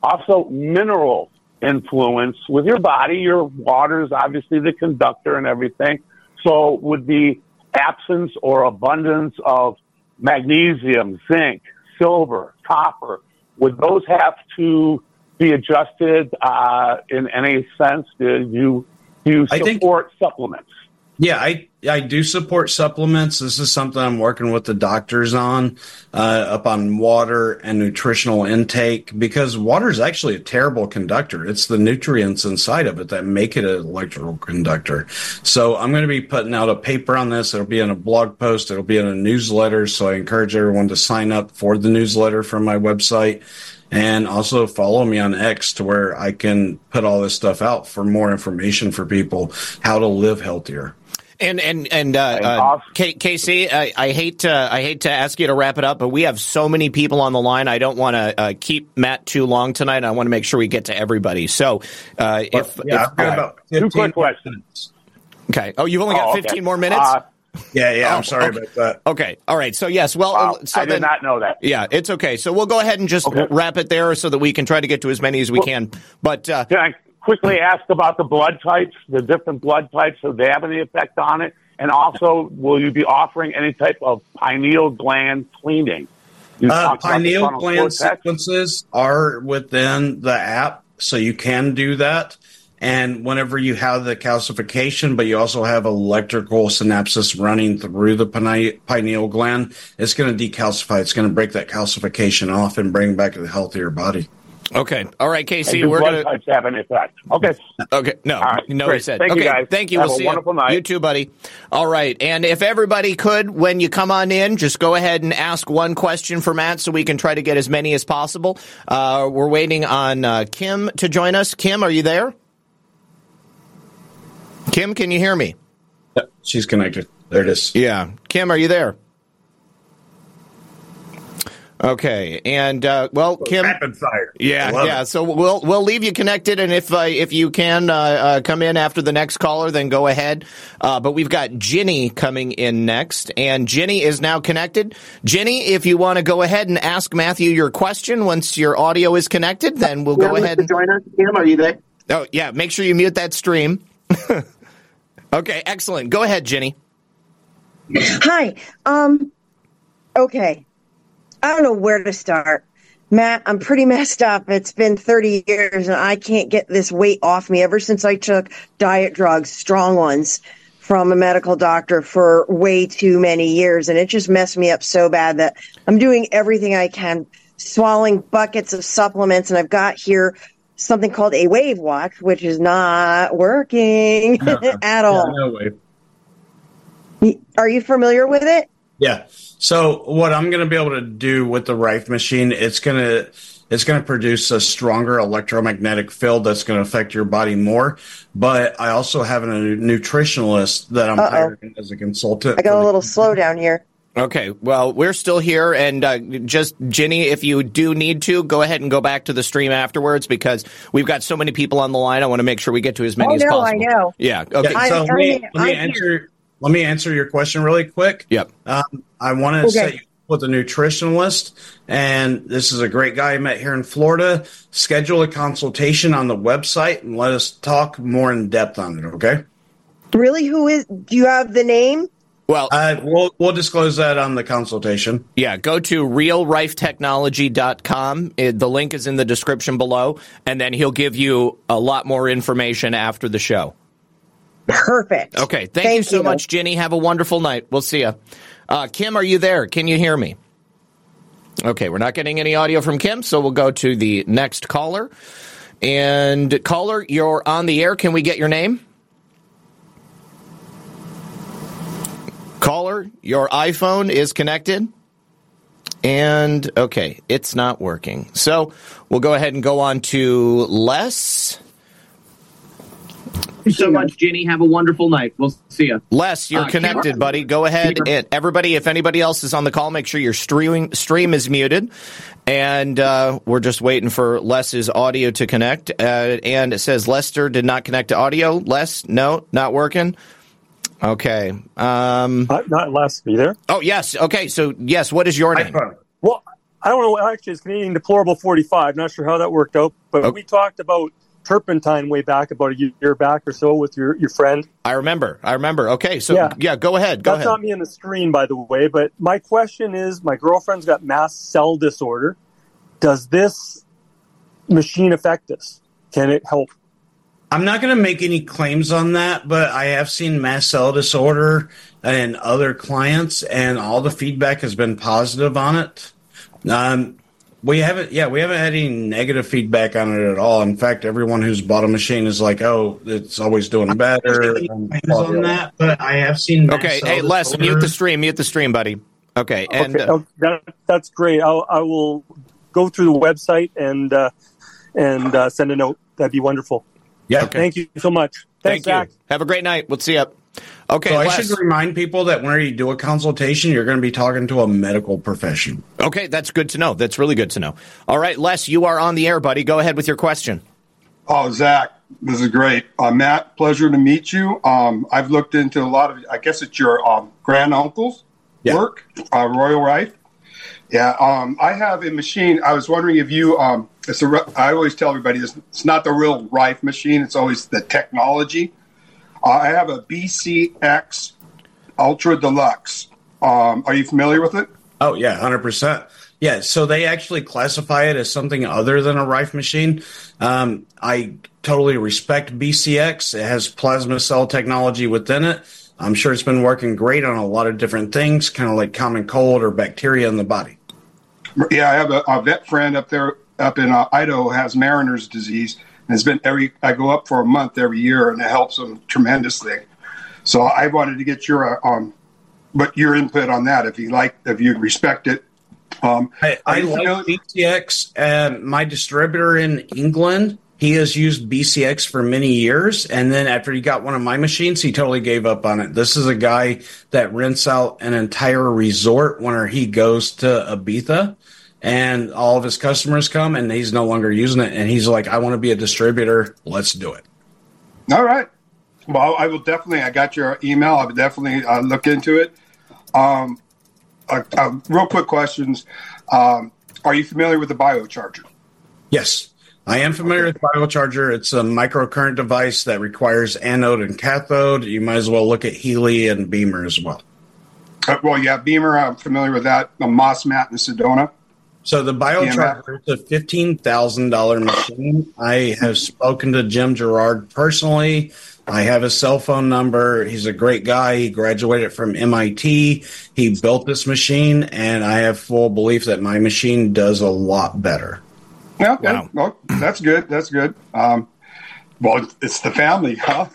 also mineral influence with your body. Your water is obviously the conductor and everything. So, with the absence or abundance of magnesium, zinc, silver, copper, would those have to be adjusted uh, in any sense? Do you do you I think- support supplements? Yeah, I I do support supplements. This is something I'm working with the doctors on, uh, up on water and nutritional intake because water is actually a terrible conductor. It's the nutrients inside of it that make it an electrical conductor. So I'm going to be putting out a paper on this. It'll be in a blog post. It'll be in a newsletter. So I encourage everyone to sign up for the newsletter from my website. And also follow me on X to where I can put all this stuff out for more information for people how to live healthier. And and and uh, uh, K- Casey, I, I hate to I hate to ask you to wrap it up, but we have so many people on the line. I don't want to uh, keep Matt too long tonight. I want to make sure we get to everybody. So, uh, if, yeah, if I've got about 15 questions. Okay. Oh, you've only got Oh, okay. 15 more minutes. Uh, Yeah, yeah. Oh, I'm sorry okay. about that. Okay. All right. So yes. Well, Wow, uh, so I did then, not know that. Yeah, it's okay. So we'll go ahead and just wrap it there, so that we can try to get to as many as we can. But uh, Can I quickly ask about the blood types, the different blood types? so they have any effect on it? And also, will you be offering any type of pineal gland cleaning? Uh, talked about the pineal gland cortex. sequences are within the app, so you can do that. And whenever you have the calcification, but you also have electrical synapses running through the pine- pineal gland, it's going to decalcify. It's going to break that calcification off and bring back a healthier body. Okay. All right, Casey. And do We're gonna. types have an effect? Okay. Okay. No. All right, no. He said. Thank you, guys. Thank you. Have we'll a see wonderful you. night. You too, buddy. All right. And if everybody could, when you come on in, just go ahead and ask one question for Matt, so we can try to get as many as possible. Uh, we're waiting on uh, Kim to join us. Kim, are you there? Kim, can you hear me? Yep, She's connected. There it is. Yeah. Kim, are you there? Okay, and uh, well, Kim, Rapid fire. Yeah, yeah. it. So we'll we'll leave you connected, and if uh, if you can uh, uh, come in after the next caller, then go ahead. Uh, but we've got Ginny coming in next, and Ginny is now connected. Ginny, if you want to go ahead and ask Matthew your question once your audio is connected, then we'll go ahead and join us. Kim, are you there? Oh yeah, make sure you mute that stream. okay, excellent. Go ahead, Ginny. Hi. Um. Okay. I don't know where to start. Matt, I'm pretty messed up. It's been 30 years and I can't get this weight off me ever since I took diet drugs, strong ones, from a medical doctor for way too many years. And it just messed me up so bad that I'm doing everything I can, swallowing buckets of supplements. And I've got here something called a wave watch, which is not working at all. Yeah, no. Are you familiar with it? Yeah. So what I'm going to be able to do with the Rife machine, it's going to it's going to produce a stronger electromagnetic field that's going to affect your body more. But I also have a nutritionalist that I'm Uh-oh. hiring as a consultant. I got a little slow down here. Okay, well, we're still here, and uh, just Ginny, if you do need to, go ahead and go back to the stream afterwards because we've got so many people on the line. I want to make sure we get to as many Oh, as no, possible. I know. Yeah. Okay. Yeah, so I- let me, I- let me I answer. Let me answer your question really quick. Yep. Um, I want to Okay. set you up with a nutritionalist, and this is a great guy I met here in Florida. Schedule a consultation on the website and let us talk more in depth on it. Okay. Really? Who is? Do you have the name? Well, Uh, we'll we'll disclose that on the consultation. yeah, go to realrifetechnology.com. It, the link is in the description below, and then he'll give you a lot more information after the show. Perfect. Okay. Thank, you so much, Ginny. Have a wonderful night. We'll see you. Uh, Kim, are you there? Can you hear me? Okay, we're not getting any audio from Kim, so we'll go to the next caller. And caller, you're on the air. Can we get your name? Caller, your iPhone is connected. And okay, it's not working. So we'll go ahead and go on to Les. So much, Ginny. Have a wonderful night. We'll see you. Les, you're Uh, connected, Cameron- buddy. Go ahead. Cameron- And everybody, if anybody else is on the call, make sure your stream stream is muted. And uh, we're just waiting for Les's audio to connect. Uh, and it says Lester did not connect to audio. Les, no, not working. Okay. Um, not Les. Are you there? Oh yes. Okay. So yes, what is your name? Well, I don't know. Actually, it's Canadian Deplorable 45. Not sure how that worked out, but we talked about turpentine way back about a year back or so with your, your friend. I remember. I remember. Okay. So yeah, Yeah. go ahead. Go That's ahead. not me on the screen, by the way. But my question is, my girlfriend's got mast cell disorder. Does this machine affect this? Can it help? I'm not going to make any claims on that, but I have seen mast cell disorder and other clients, and all the feedback has been positive on it. Um, we haven't, yeah, we haven't had any negative feedback on it at all. In fact, everyone who's bought a machine is like, "Oh, it's always doing better." And on that, but I have seen. Okay. Hey, Les, disorder. mute the stream. Mute the stream, buddy. Okay. And okay, uh, oh, that, that's great. I'll, I will go through the website and uh, and uh, send a note. That'd be wonderful. Yeah. Thank you so much. thank Thanks, Zak. you. Have a great night. We'll see you. Okay. so I Les. should remind people that whenever you do a consultation, you're going to be talking to a medical professional. Okay, that's good to know. That's really good to know. All right, Les, you are on the air, buddy. Go ahead with your question. Oh, Zak, this is great. Uh, Matt, pleasure to meet you. Um, I've looked into a lot of, I guess it's your um, grand uncle's work, uh, Royal Rife. Yeah, um, I have a machine. I was wondering if you, um, it's a, re- I always tell everybody it's, it's not the real Rife machine, it's always the technology. I have a BCX Ultra Deluxe. Um, are you familiar with it? Oh yeah, hundred percent. Yeah, so they actually classify it as something other than a Rife machine. Um, I totally respect BCX. It has plasma cell technology within it. I'm sure it's been working great on a lot of different things, kind of like common cold or bacteria in the body. Yeah, I have a, a vet friend up there up in uh, Idaho has Mariner's disease, and it's been every. I go up for a month every year, and it helps them tremendously. So I wanted to get your uh, um, but your input on that, if you like, if you respect it. Um, I, I like BCX. And my distributor in England, he has used BCX for many years, and then after he got one of my machines, he totally gave up on it. This is a guy that rents out an entire resort whenever he goes to Ibiza, and all of his customers come, and he's no longer using it, and he's like, "I want to be a distributor. Let's do it." All right. Well, I will definitely. I got your email. I will definitely uh, look into it. Um, uh, uh, real quick questions. Um, are you familiar with the BioCharger? Yes, I am familiar with BioCharger. It's a microcurrent device that requires anode and cathode. You might as well look at Healy and BEMER as well. Uh, well, yeah, BEMER. I'm familiar with that. The Moss Mat and Sedona. So the BioCharger is a fifteen thousand dollar machine. I have spoken to Jim Girard personally. I have his cell phone number. He's a great guy. He graduated from MIT. He built this machine, and I have full belief that my machine does a lot better. Yeah, okay. Well, that's good. That's good. Um, well, it's the family, huh?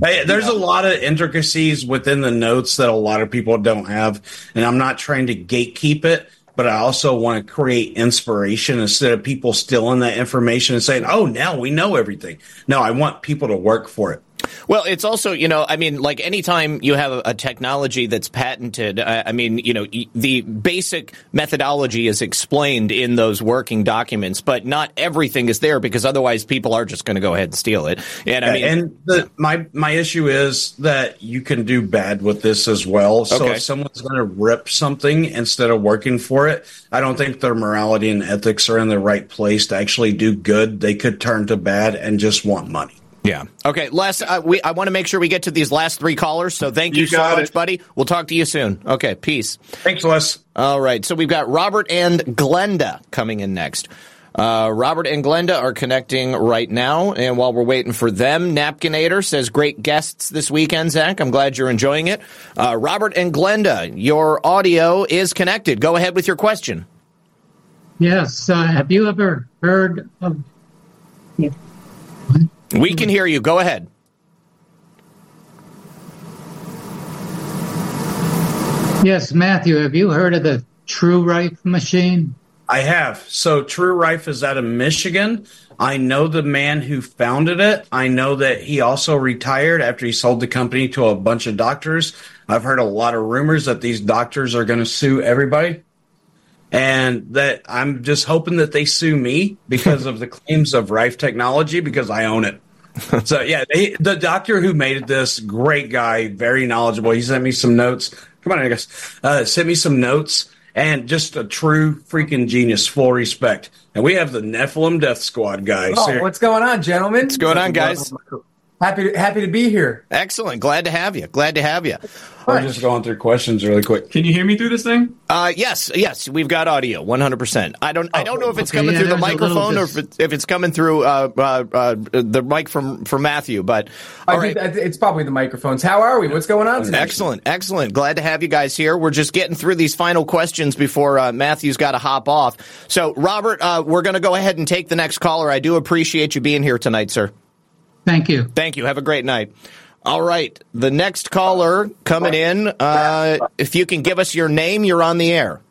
Hey, there's a lot of intricacies within the notes that a lot of people don't have, and I'm not trying to gatekeep it, but I also want to create inspiration instead of people stealing that information and saying, "Oh, now we know everything." No, I want people to work for it. Well, it's also, you know, I mean, like anytime you have a, technology that's patented, I, I mean, you know, the basic methodology is explained in those working documents, but not everything is there because otherwise people are just going to go ahead and steal it. And I mean, and the, my my issue is that you can do bad with this as well. So Okay. if someone's going to rip something instead of working for it, I don't think their morality and ethics are in the right place to actually do good. They could turn to bad and just want money. Yeah. Okay, Les, uh, we I want to make sure we get to these last three callers. So thank you, You so much, it. buddy. We'll talk to you soon. Okay, peace. Thanks, Les. All right. So we've got Robert and Glenda coming in next. Uh, Robert and Glenda are connecting right now, and while we're waiting for them, Napkinator says, "Great guests this weekend, Zak. I'm glad you're enjoying it." Uh, Robert and Glenda, your audio is connected. Go ahead with your question. Yes. Uh, have you ever heard of? We can hear you. Go ahead. Yes, Matthew. Have you heard of the True Rife machine? I have. So True Rife is out of Michigan. I know the man who founded it. I know that he also retired after he sold the company to a bunch of doctors. I've heard a lot of rumors that these doctors are going to sue everybody. And that I'm just hoping that they sue me because of the claims of Rife technology because I own it. so yeah, they, the doctor who made this, great guy, very knowledgeable. He sent me some notes. Come on, I guess. Uh, sent me some notes and just a true freaking genius. Full respect. And we have the Nephilim Death Squad guys. Oh, what's going on, gentlemen? What's going on, guys? Happy to, happy to be here. Excellent. Glad to have you. Glad to have you. We're just going through questions really quick. Can you hear me through this thing? Uh, yes, yes, we've got audio, one hundred percent. I don't, I don't know if it's okay, coming yeah, through the there's a little microphone or if, it, if it's coming through uh, uh, uh, the mic from from Matthew. But I think that- it's probably the microphones. How are we? What's going on tonight? Excellent, excellent. Glad to have you guys here. We're just getting through these final questions before uh, Matthew's got to hop off. So, Robert, uh, we're going to go ahead and take the next caller. I do appreciate you being here tonight, sir. Thank you. Thank you. Have a great night. All right, the next caller coming in. Uh, if you can give us your name, you're on the air.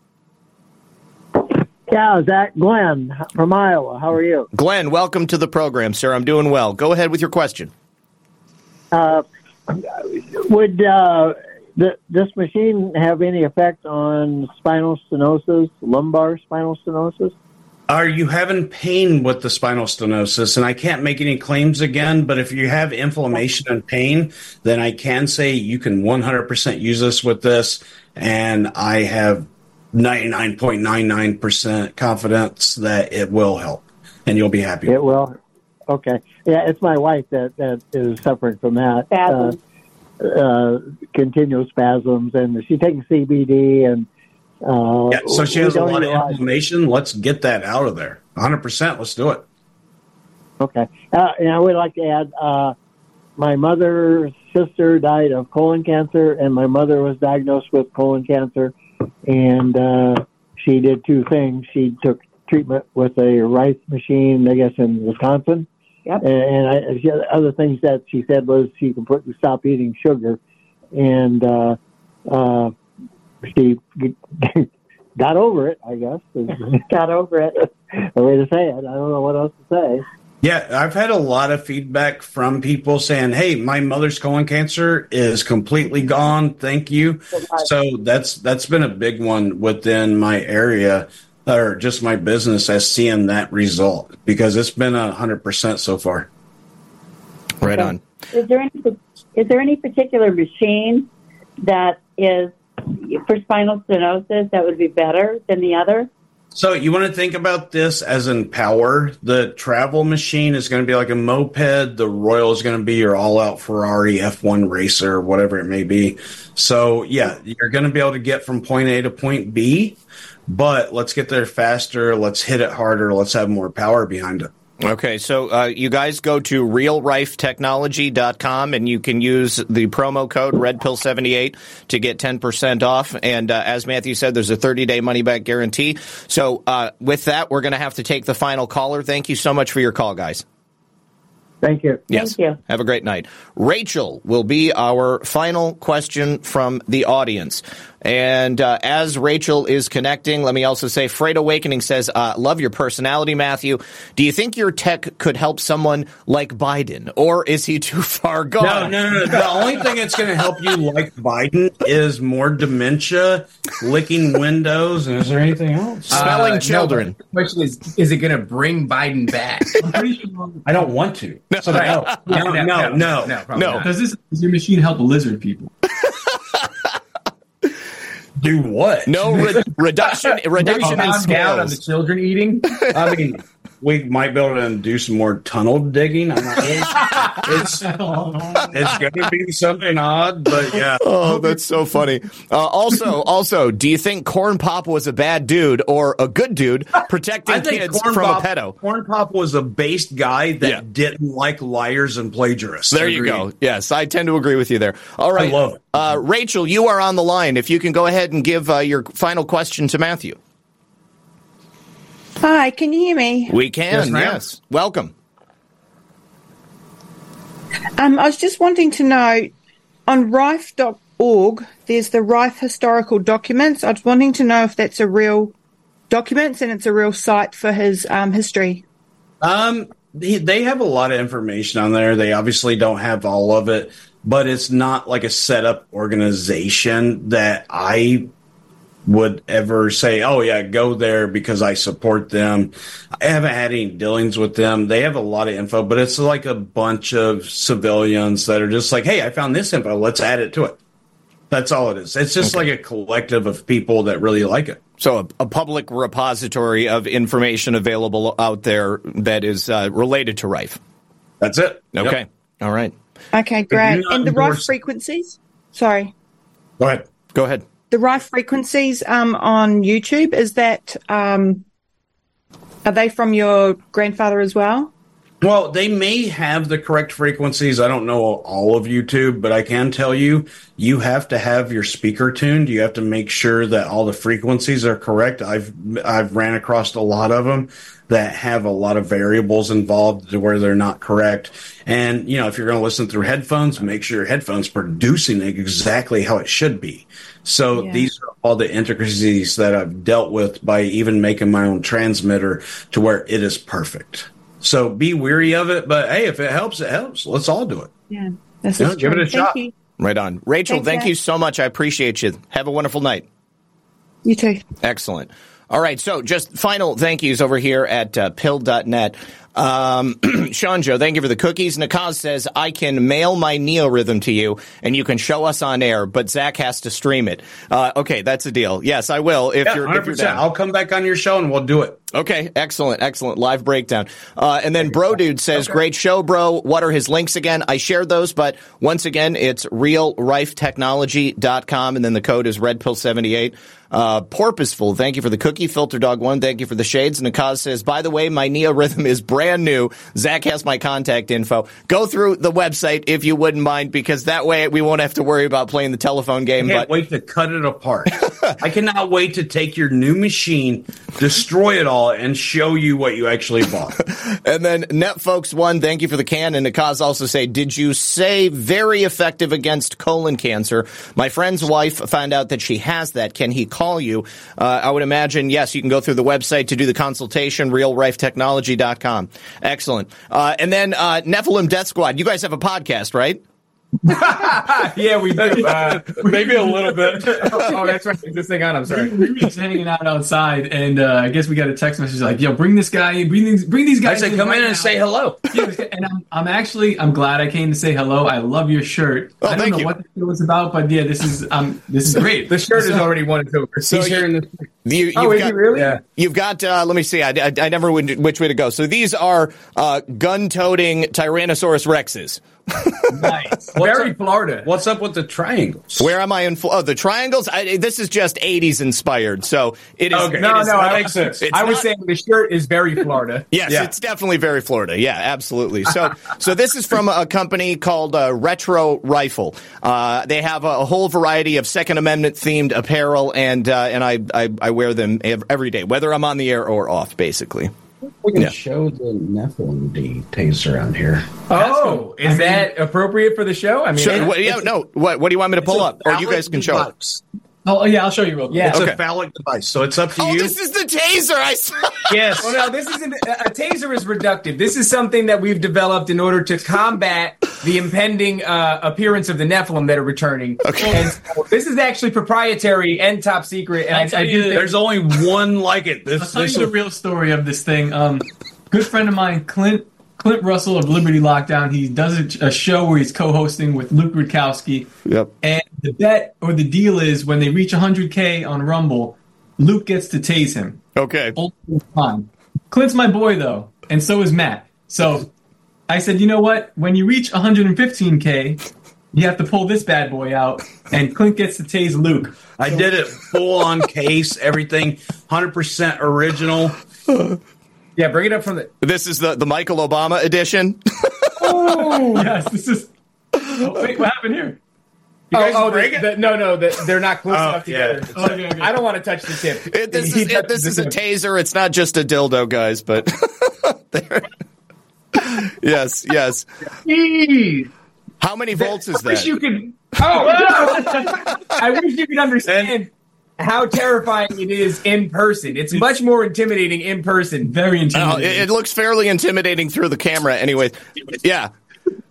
Yeah, Zak Glenn from Iowa. How are you? Glenn, welcome to the program, sir. I'm doing well. Go ahead with your question. Uh, would uh, th- this machine have any effect on spinal stenosis, lumbar spinal stenosis? Are you having pain with the spinal stenosis? And I can't make any claims again, but if you have inflammation and pain, then I can say you can 100% use this with this. And I have 99.99% confidence that it will help and you'll be happy. It will. Okay. Yeah, it's my wife that, that is suffering from that. Spasms. Uh, uh, continual spasms, and she's taking CBD, and uh, Yeah, so she has a don't lot of even inflammation. Let's get that out of there. 100%. Let's do it. Okay. Uh, and I would like to add, uh, my mother's sister died of colon cancer, and my mother was diagnosed with colon cancer. And uh, she did two things. She took treatment with a Rife machine, I guess, in Wisconsin. Yep. And, and I, she, other things that she said was she completely stop eating sugar. And uh, uh, she got over it, I guess. got over it. a way to say it. I don't know what else to say. Yeah, I've had a lot of feedback from people saying, "Hey, my mother's colon cancer is completely gone. Thank you." So that's that's been a big one within my area or just my business as seeing that result because it's been a hundred percent so far. Right on. Is there any is there any particular machine that is for spinal stenosis that would be better than the other? So you want to think about this as in power. The travel machine is going to be like a moped. The Royal is going to be your all-out Ferrari F1 racer, whatever it may be. So yeah, you're going to be able to get from point A to point B, but let's get there faster. Let's hit it harder. Let's have more power behind it. Okay, so uh, you guys go to realrifetechnology.com and you can use the promo code RedPill78 to get 10% off. And uh, as Matthew said, there's a 30 day money back guarantee. So uh, with that, we're going to have to take the final caller. Thank you so much for your call, guys. Thank you. Yes. Thank you. Have a great night. Rachel will be our final question from the audience. And uh, as Rachel is connecting, let me also say Freight Awakening says, uh, Love your personality, Matthew. Do you think your tech could help someone like Biden, or is he too far gone? No, no, no. no. The only thing that's going to help you like Biden is more dementia, licking windows, and is there anything else? Smelling Uh, no, children. but the question is, is it going to bring Biden back? I'm pretty sure. I don't want to. So no, no, no, no, no, probably not. Does this does your machine help lizard people? Do what? No re- reduction, reduction in down on the children eating. I mean, we might be able to do some more tunnel digging. I'm not, it's it's going to be something odd, but yeah. Oh, that's so funny. Uh, also, also, do you think Corn Pop was a bad dude or a good dude protecting kids Corn from Pop, a pedo? Corn Pop was a based guy that Yeah. didn't like liars and plagiarists. There you go. Yes, I tend to agree with you there. All right. I love it. Uh, Rachel, you are on the line. If you can go ahead and give uh, your final question to Matthew. Hi, can you hear me? We can, Yes, yes. Welcome. Um, I was just wanting to know on rife.org, there's the Rife Historical Documents. I was wanting to know if that's a real documents, and it's a real site for his um, history. Um, they, they have a lot of information on there. They obviously don't have all of it, but it's not like a set up organization that I would ever say, "Oh yeah, go there because I support them." I haven't had any dealings with them. They have a lot of info, but it's like a bunch of civilians that are just like, "Hey, I found this info. Let's add it to it." That's all it is. It's just like a collective of people that really like it. So a, a public repository of information available out there that is uh, related to Rife. That's it. Okay. Yep. All right. Okay, great. And the rife frequencies. Sorry, Go ahead. Go ahead. The rife frequencies um, on YouTube. Is that um, are they from your grandfather as well? Well, they may have the correct frequencies. I don't know all of YouTube, but I can tell you, you have to have your speaker tuned. You have to make sure that all the frequencies are correct. I've I've ran across a lot of them that have a lot of variables involved to where they're not correct. And you know, if you're going to listen through headphones, make sure your headphones producing exactly how it should be. So Yeah. these are all the intricacies that I've dealt with by even making my own transmitter to where it is perfect. So be weary of it, but hey, if it helps, it helps. Let's all do it. Yeah, this Yeah, is give it a Thank shot. you. Right on. Rachel, Thanks, thank Zak. you so much. I appreciate you. Have a wonderful night. You too. Excellent. All right. So just final thank yous over here at uh, pill.net. Um, Sean Joe, thank you for the cookies. Nakaz says, I can mail my NeoRhythm to you and you can show us on air, but Zak has to stream it. Uh, okay, that's a deal. Yes, I will if Yeah, you're, if you're down. I'll come back on your show and we'll do it. Okay, excellent, excellent. Live breakdown. Uh, and then Bro Dude says, great show, bro. What are his links again? I shared those, but once again, it's realrifetechnology.com and then the code is redpill78. Uh, Porpoiseful, thank you for the cookie. Filter Dog 1, thank you for the shades. Nakaz says, by the way, my NeoRhythm is brand new. Zak has my contact info. Go through the website if you wouldn't mind, because that way we won't have to worry about playing the telephone game. I can't But wait to cut it apart. I cannot wait to take your new machine, destroy it all, and show you what you actually bought. And then Net Folks one, thank you for the can. And Nakaz also say, did you say very effective against colon cancer? My friend's wife found out that she has that. Can he call you? Uh, I would imagine yes. You can go through the website to do the consultation. RealRifeTechnology.com. Excellent. Uh, and then uh, Nephilim Death Squad. You guys have a podcast, right? yeah, we do. Uh, Maybe a little bit. oh, that's right. Is this thing on? I'm sorry. We were just hanging out outside, and uh, I guess we got a text message like, "Yo, bring this guy in. Bring these, bring these guys." I guys." said, come right in and now." say hello. Yeah, and I'm, I'm actually, I'm glad I came to say hello. I love your shirt. Oh, I don't know you. what the show was about, but yeah, this is, um, this is great. The shirt is already won its over. So He's you- hearing this. You, you've Oh, is got, he really? Yeah. You've got. Uh, let me see. I, I, I never knew which way to go. So these are uh, gun-toting Tyrannosaurus rexes. Nice. Very Florida. What's up with the triangles? Where am I in? Fl- Oh, the triangles. I, this is just '80s inspired. So it is. Okay. it No, is no, not- that makes sense. I was not- saying the shirt is very Florida. Yes, Yeah. it's definitely very Florida. Yeah, absolutely. So, so this is from a company called uh, Retro Rifle. Uh, they have a, whole variety of Second Amendment themed apparel, and uh, and I, I I wear them every day, whether I'm on the air or off, basically. We can Yeah. show the Nephilim D taser around here. Oh, is that appropriate for the show? I mean, Sure. What, yeah, no. What What do you want me to pull up, or you guys can show it? Device. Oh, yeah, I'll show you real quick. Yeah. It's Okay. a phallic device, so it's up to you. Oh, you. this is the taser. I saw. yes. Well, no, this isn't a taser is reductive. This is something that we've developed in order to combat the impending uh, appearance of the Nephilim that are returning. Okay. And so this is actually proprietary and top secret. And I'll I, tell you do think There's only one like it. I'll This, tell this you the real story of this thing. Um, good friend of mine, Clint Clint Russell of Liberty Lockdown. He does a, a show where he's co-hosting with Luke Rudkowski. Yep. And the bet or the deal is when they reach 100k on Rumble, Luke gets to tase him. Okay. Ultimate fun. Clint's my boy though, and so is Matt. So I said, you know what? When you reach 115k, you have to pull this bad boy out, and Clint gets to tase Luke. I did it full on case, everything 100% original. yeah, bring it up from the. This is the the Michael Obama edition. Oh yes, this is. Oh, wait, what happened here? Oh, guys oh, break the, it? the, no, no, the, they're not close Oh, enough yeah. together. Okay, okay. I don't want to touch the tip. It, this is it, this is a taser. It's not just a dildo, guys. But yes, yes. Jeez. How many volts is I wish that? you could. Oh, I wish you could understand how terrifying it is in person. It's much more intimidating in person. Very Oh, intimidating. it, it looks fairly intimidating through the camera, anyways. Yeah.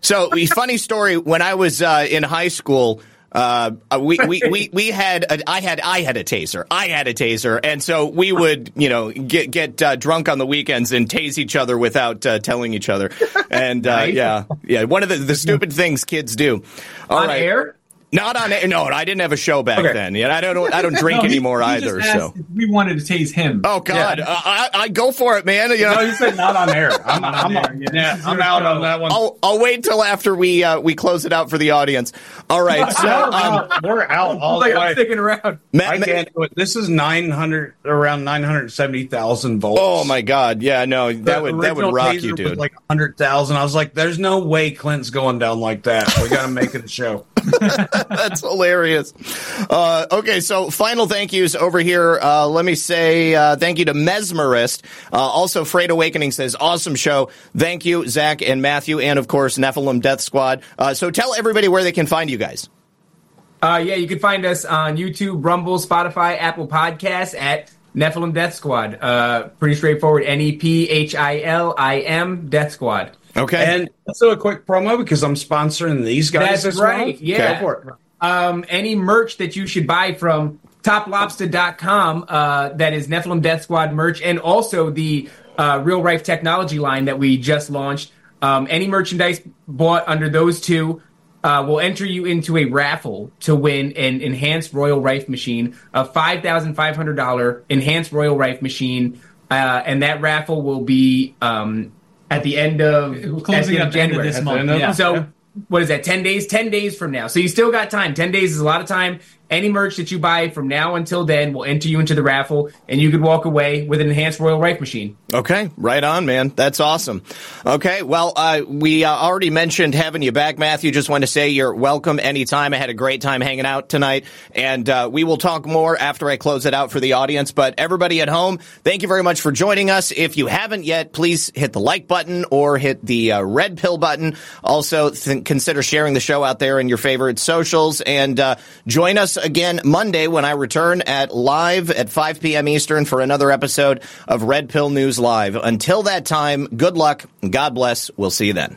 So, funny story. When I was uh, in high school, uh, we, we, we, we had a, I had I had a taser. I had a taser, and so we would you know get get uh, drunk on the weekends and tase each other without uh, telling each other. And uh, Nice. yeah, yeah, one of the, the stupid things kids do. All On right. air? Not on air. No, I didn't have a show back Okay. then. Yeah, I don't. I don't drink No, he- anymore he either. just asked So. if we wanted to tase him. Oh God, Yeah. uh, I, I go for it, man. You know, No, you said not on air. I'm, Not I'm, on I'm, air, yeah. yeah, I'm out on that one. I'll I'll wait till after we uh, we close it out for the audience. All right, so um, we're out all like the I'm way. sticking around. Matt- I can't do it. This is 900, around 970,000 volts. oh my God, yeah, no, The that would that would rock taser you, was dude. Like 100,000. I was like, there's no way Clint's going down like that. We got to make it a show. That's hilarious. Uh, okay, so final thank yous over here. Uh, let me say uh, thank you to Mesmerist. Uh, also, Freight Awakening says awesome show. Thank you, Zak and Matthew, and of course Nephilim Death Squad. Uh, so tell everybody where they can find you guys. Uh, yeah, you can find us on YouTube, Rumble, Spotify, Apple Podcasts at Nephilim Death Squad. Uh, pretty straightforward. N E P H I L I M Death Squad. Okay, And also a quick promo because I'm sponsoring these guys. That's this right. month. Yeah. Go for it. Um, any merch that you should buy from toplobster.com, uh, that is Nephilim Death Squad merch, and also the uh, Real Rife Technology line that we just launched. Um, any merchandise bought under those two uh, will enter you into a raffle to win an enhanced Royal Rife machine, a $5,500 enhanced Royal Rife machine. Uh, and that raffle will be um, at the end of, closing at at the end of January. this At the month, of- yeah. So Yeah. what is that? Ten days. Ten days from now. So you still got time. Ten days is a lot of time. Any merch that you buy from now until then will enter you into the raffle, and you could walk away with an enhanced Royal Rife machine. Okay, right on, man. That's awesome. Okay, well, uh, we uh, already mentioned having you back, Matthew. Just want to say you're welcome anytime. I had a great time hanging out tonight, and uh, we will talk more after I close it out for the audience. But everybody at home, thank you very much for joining us. If you haven't yet, please hit the like button or hit the uh, red pill button. Also, th- consider sharing the show out there in your favorite socials, and uh, join us again Monday when I return at live at 5 p.m. Eastern for another episode of Red Pill News Live. Until that time, good luck. God bless. We'll see you then.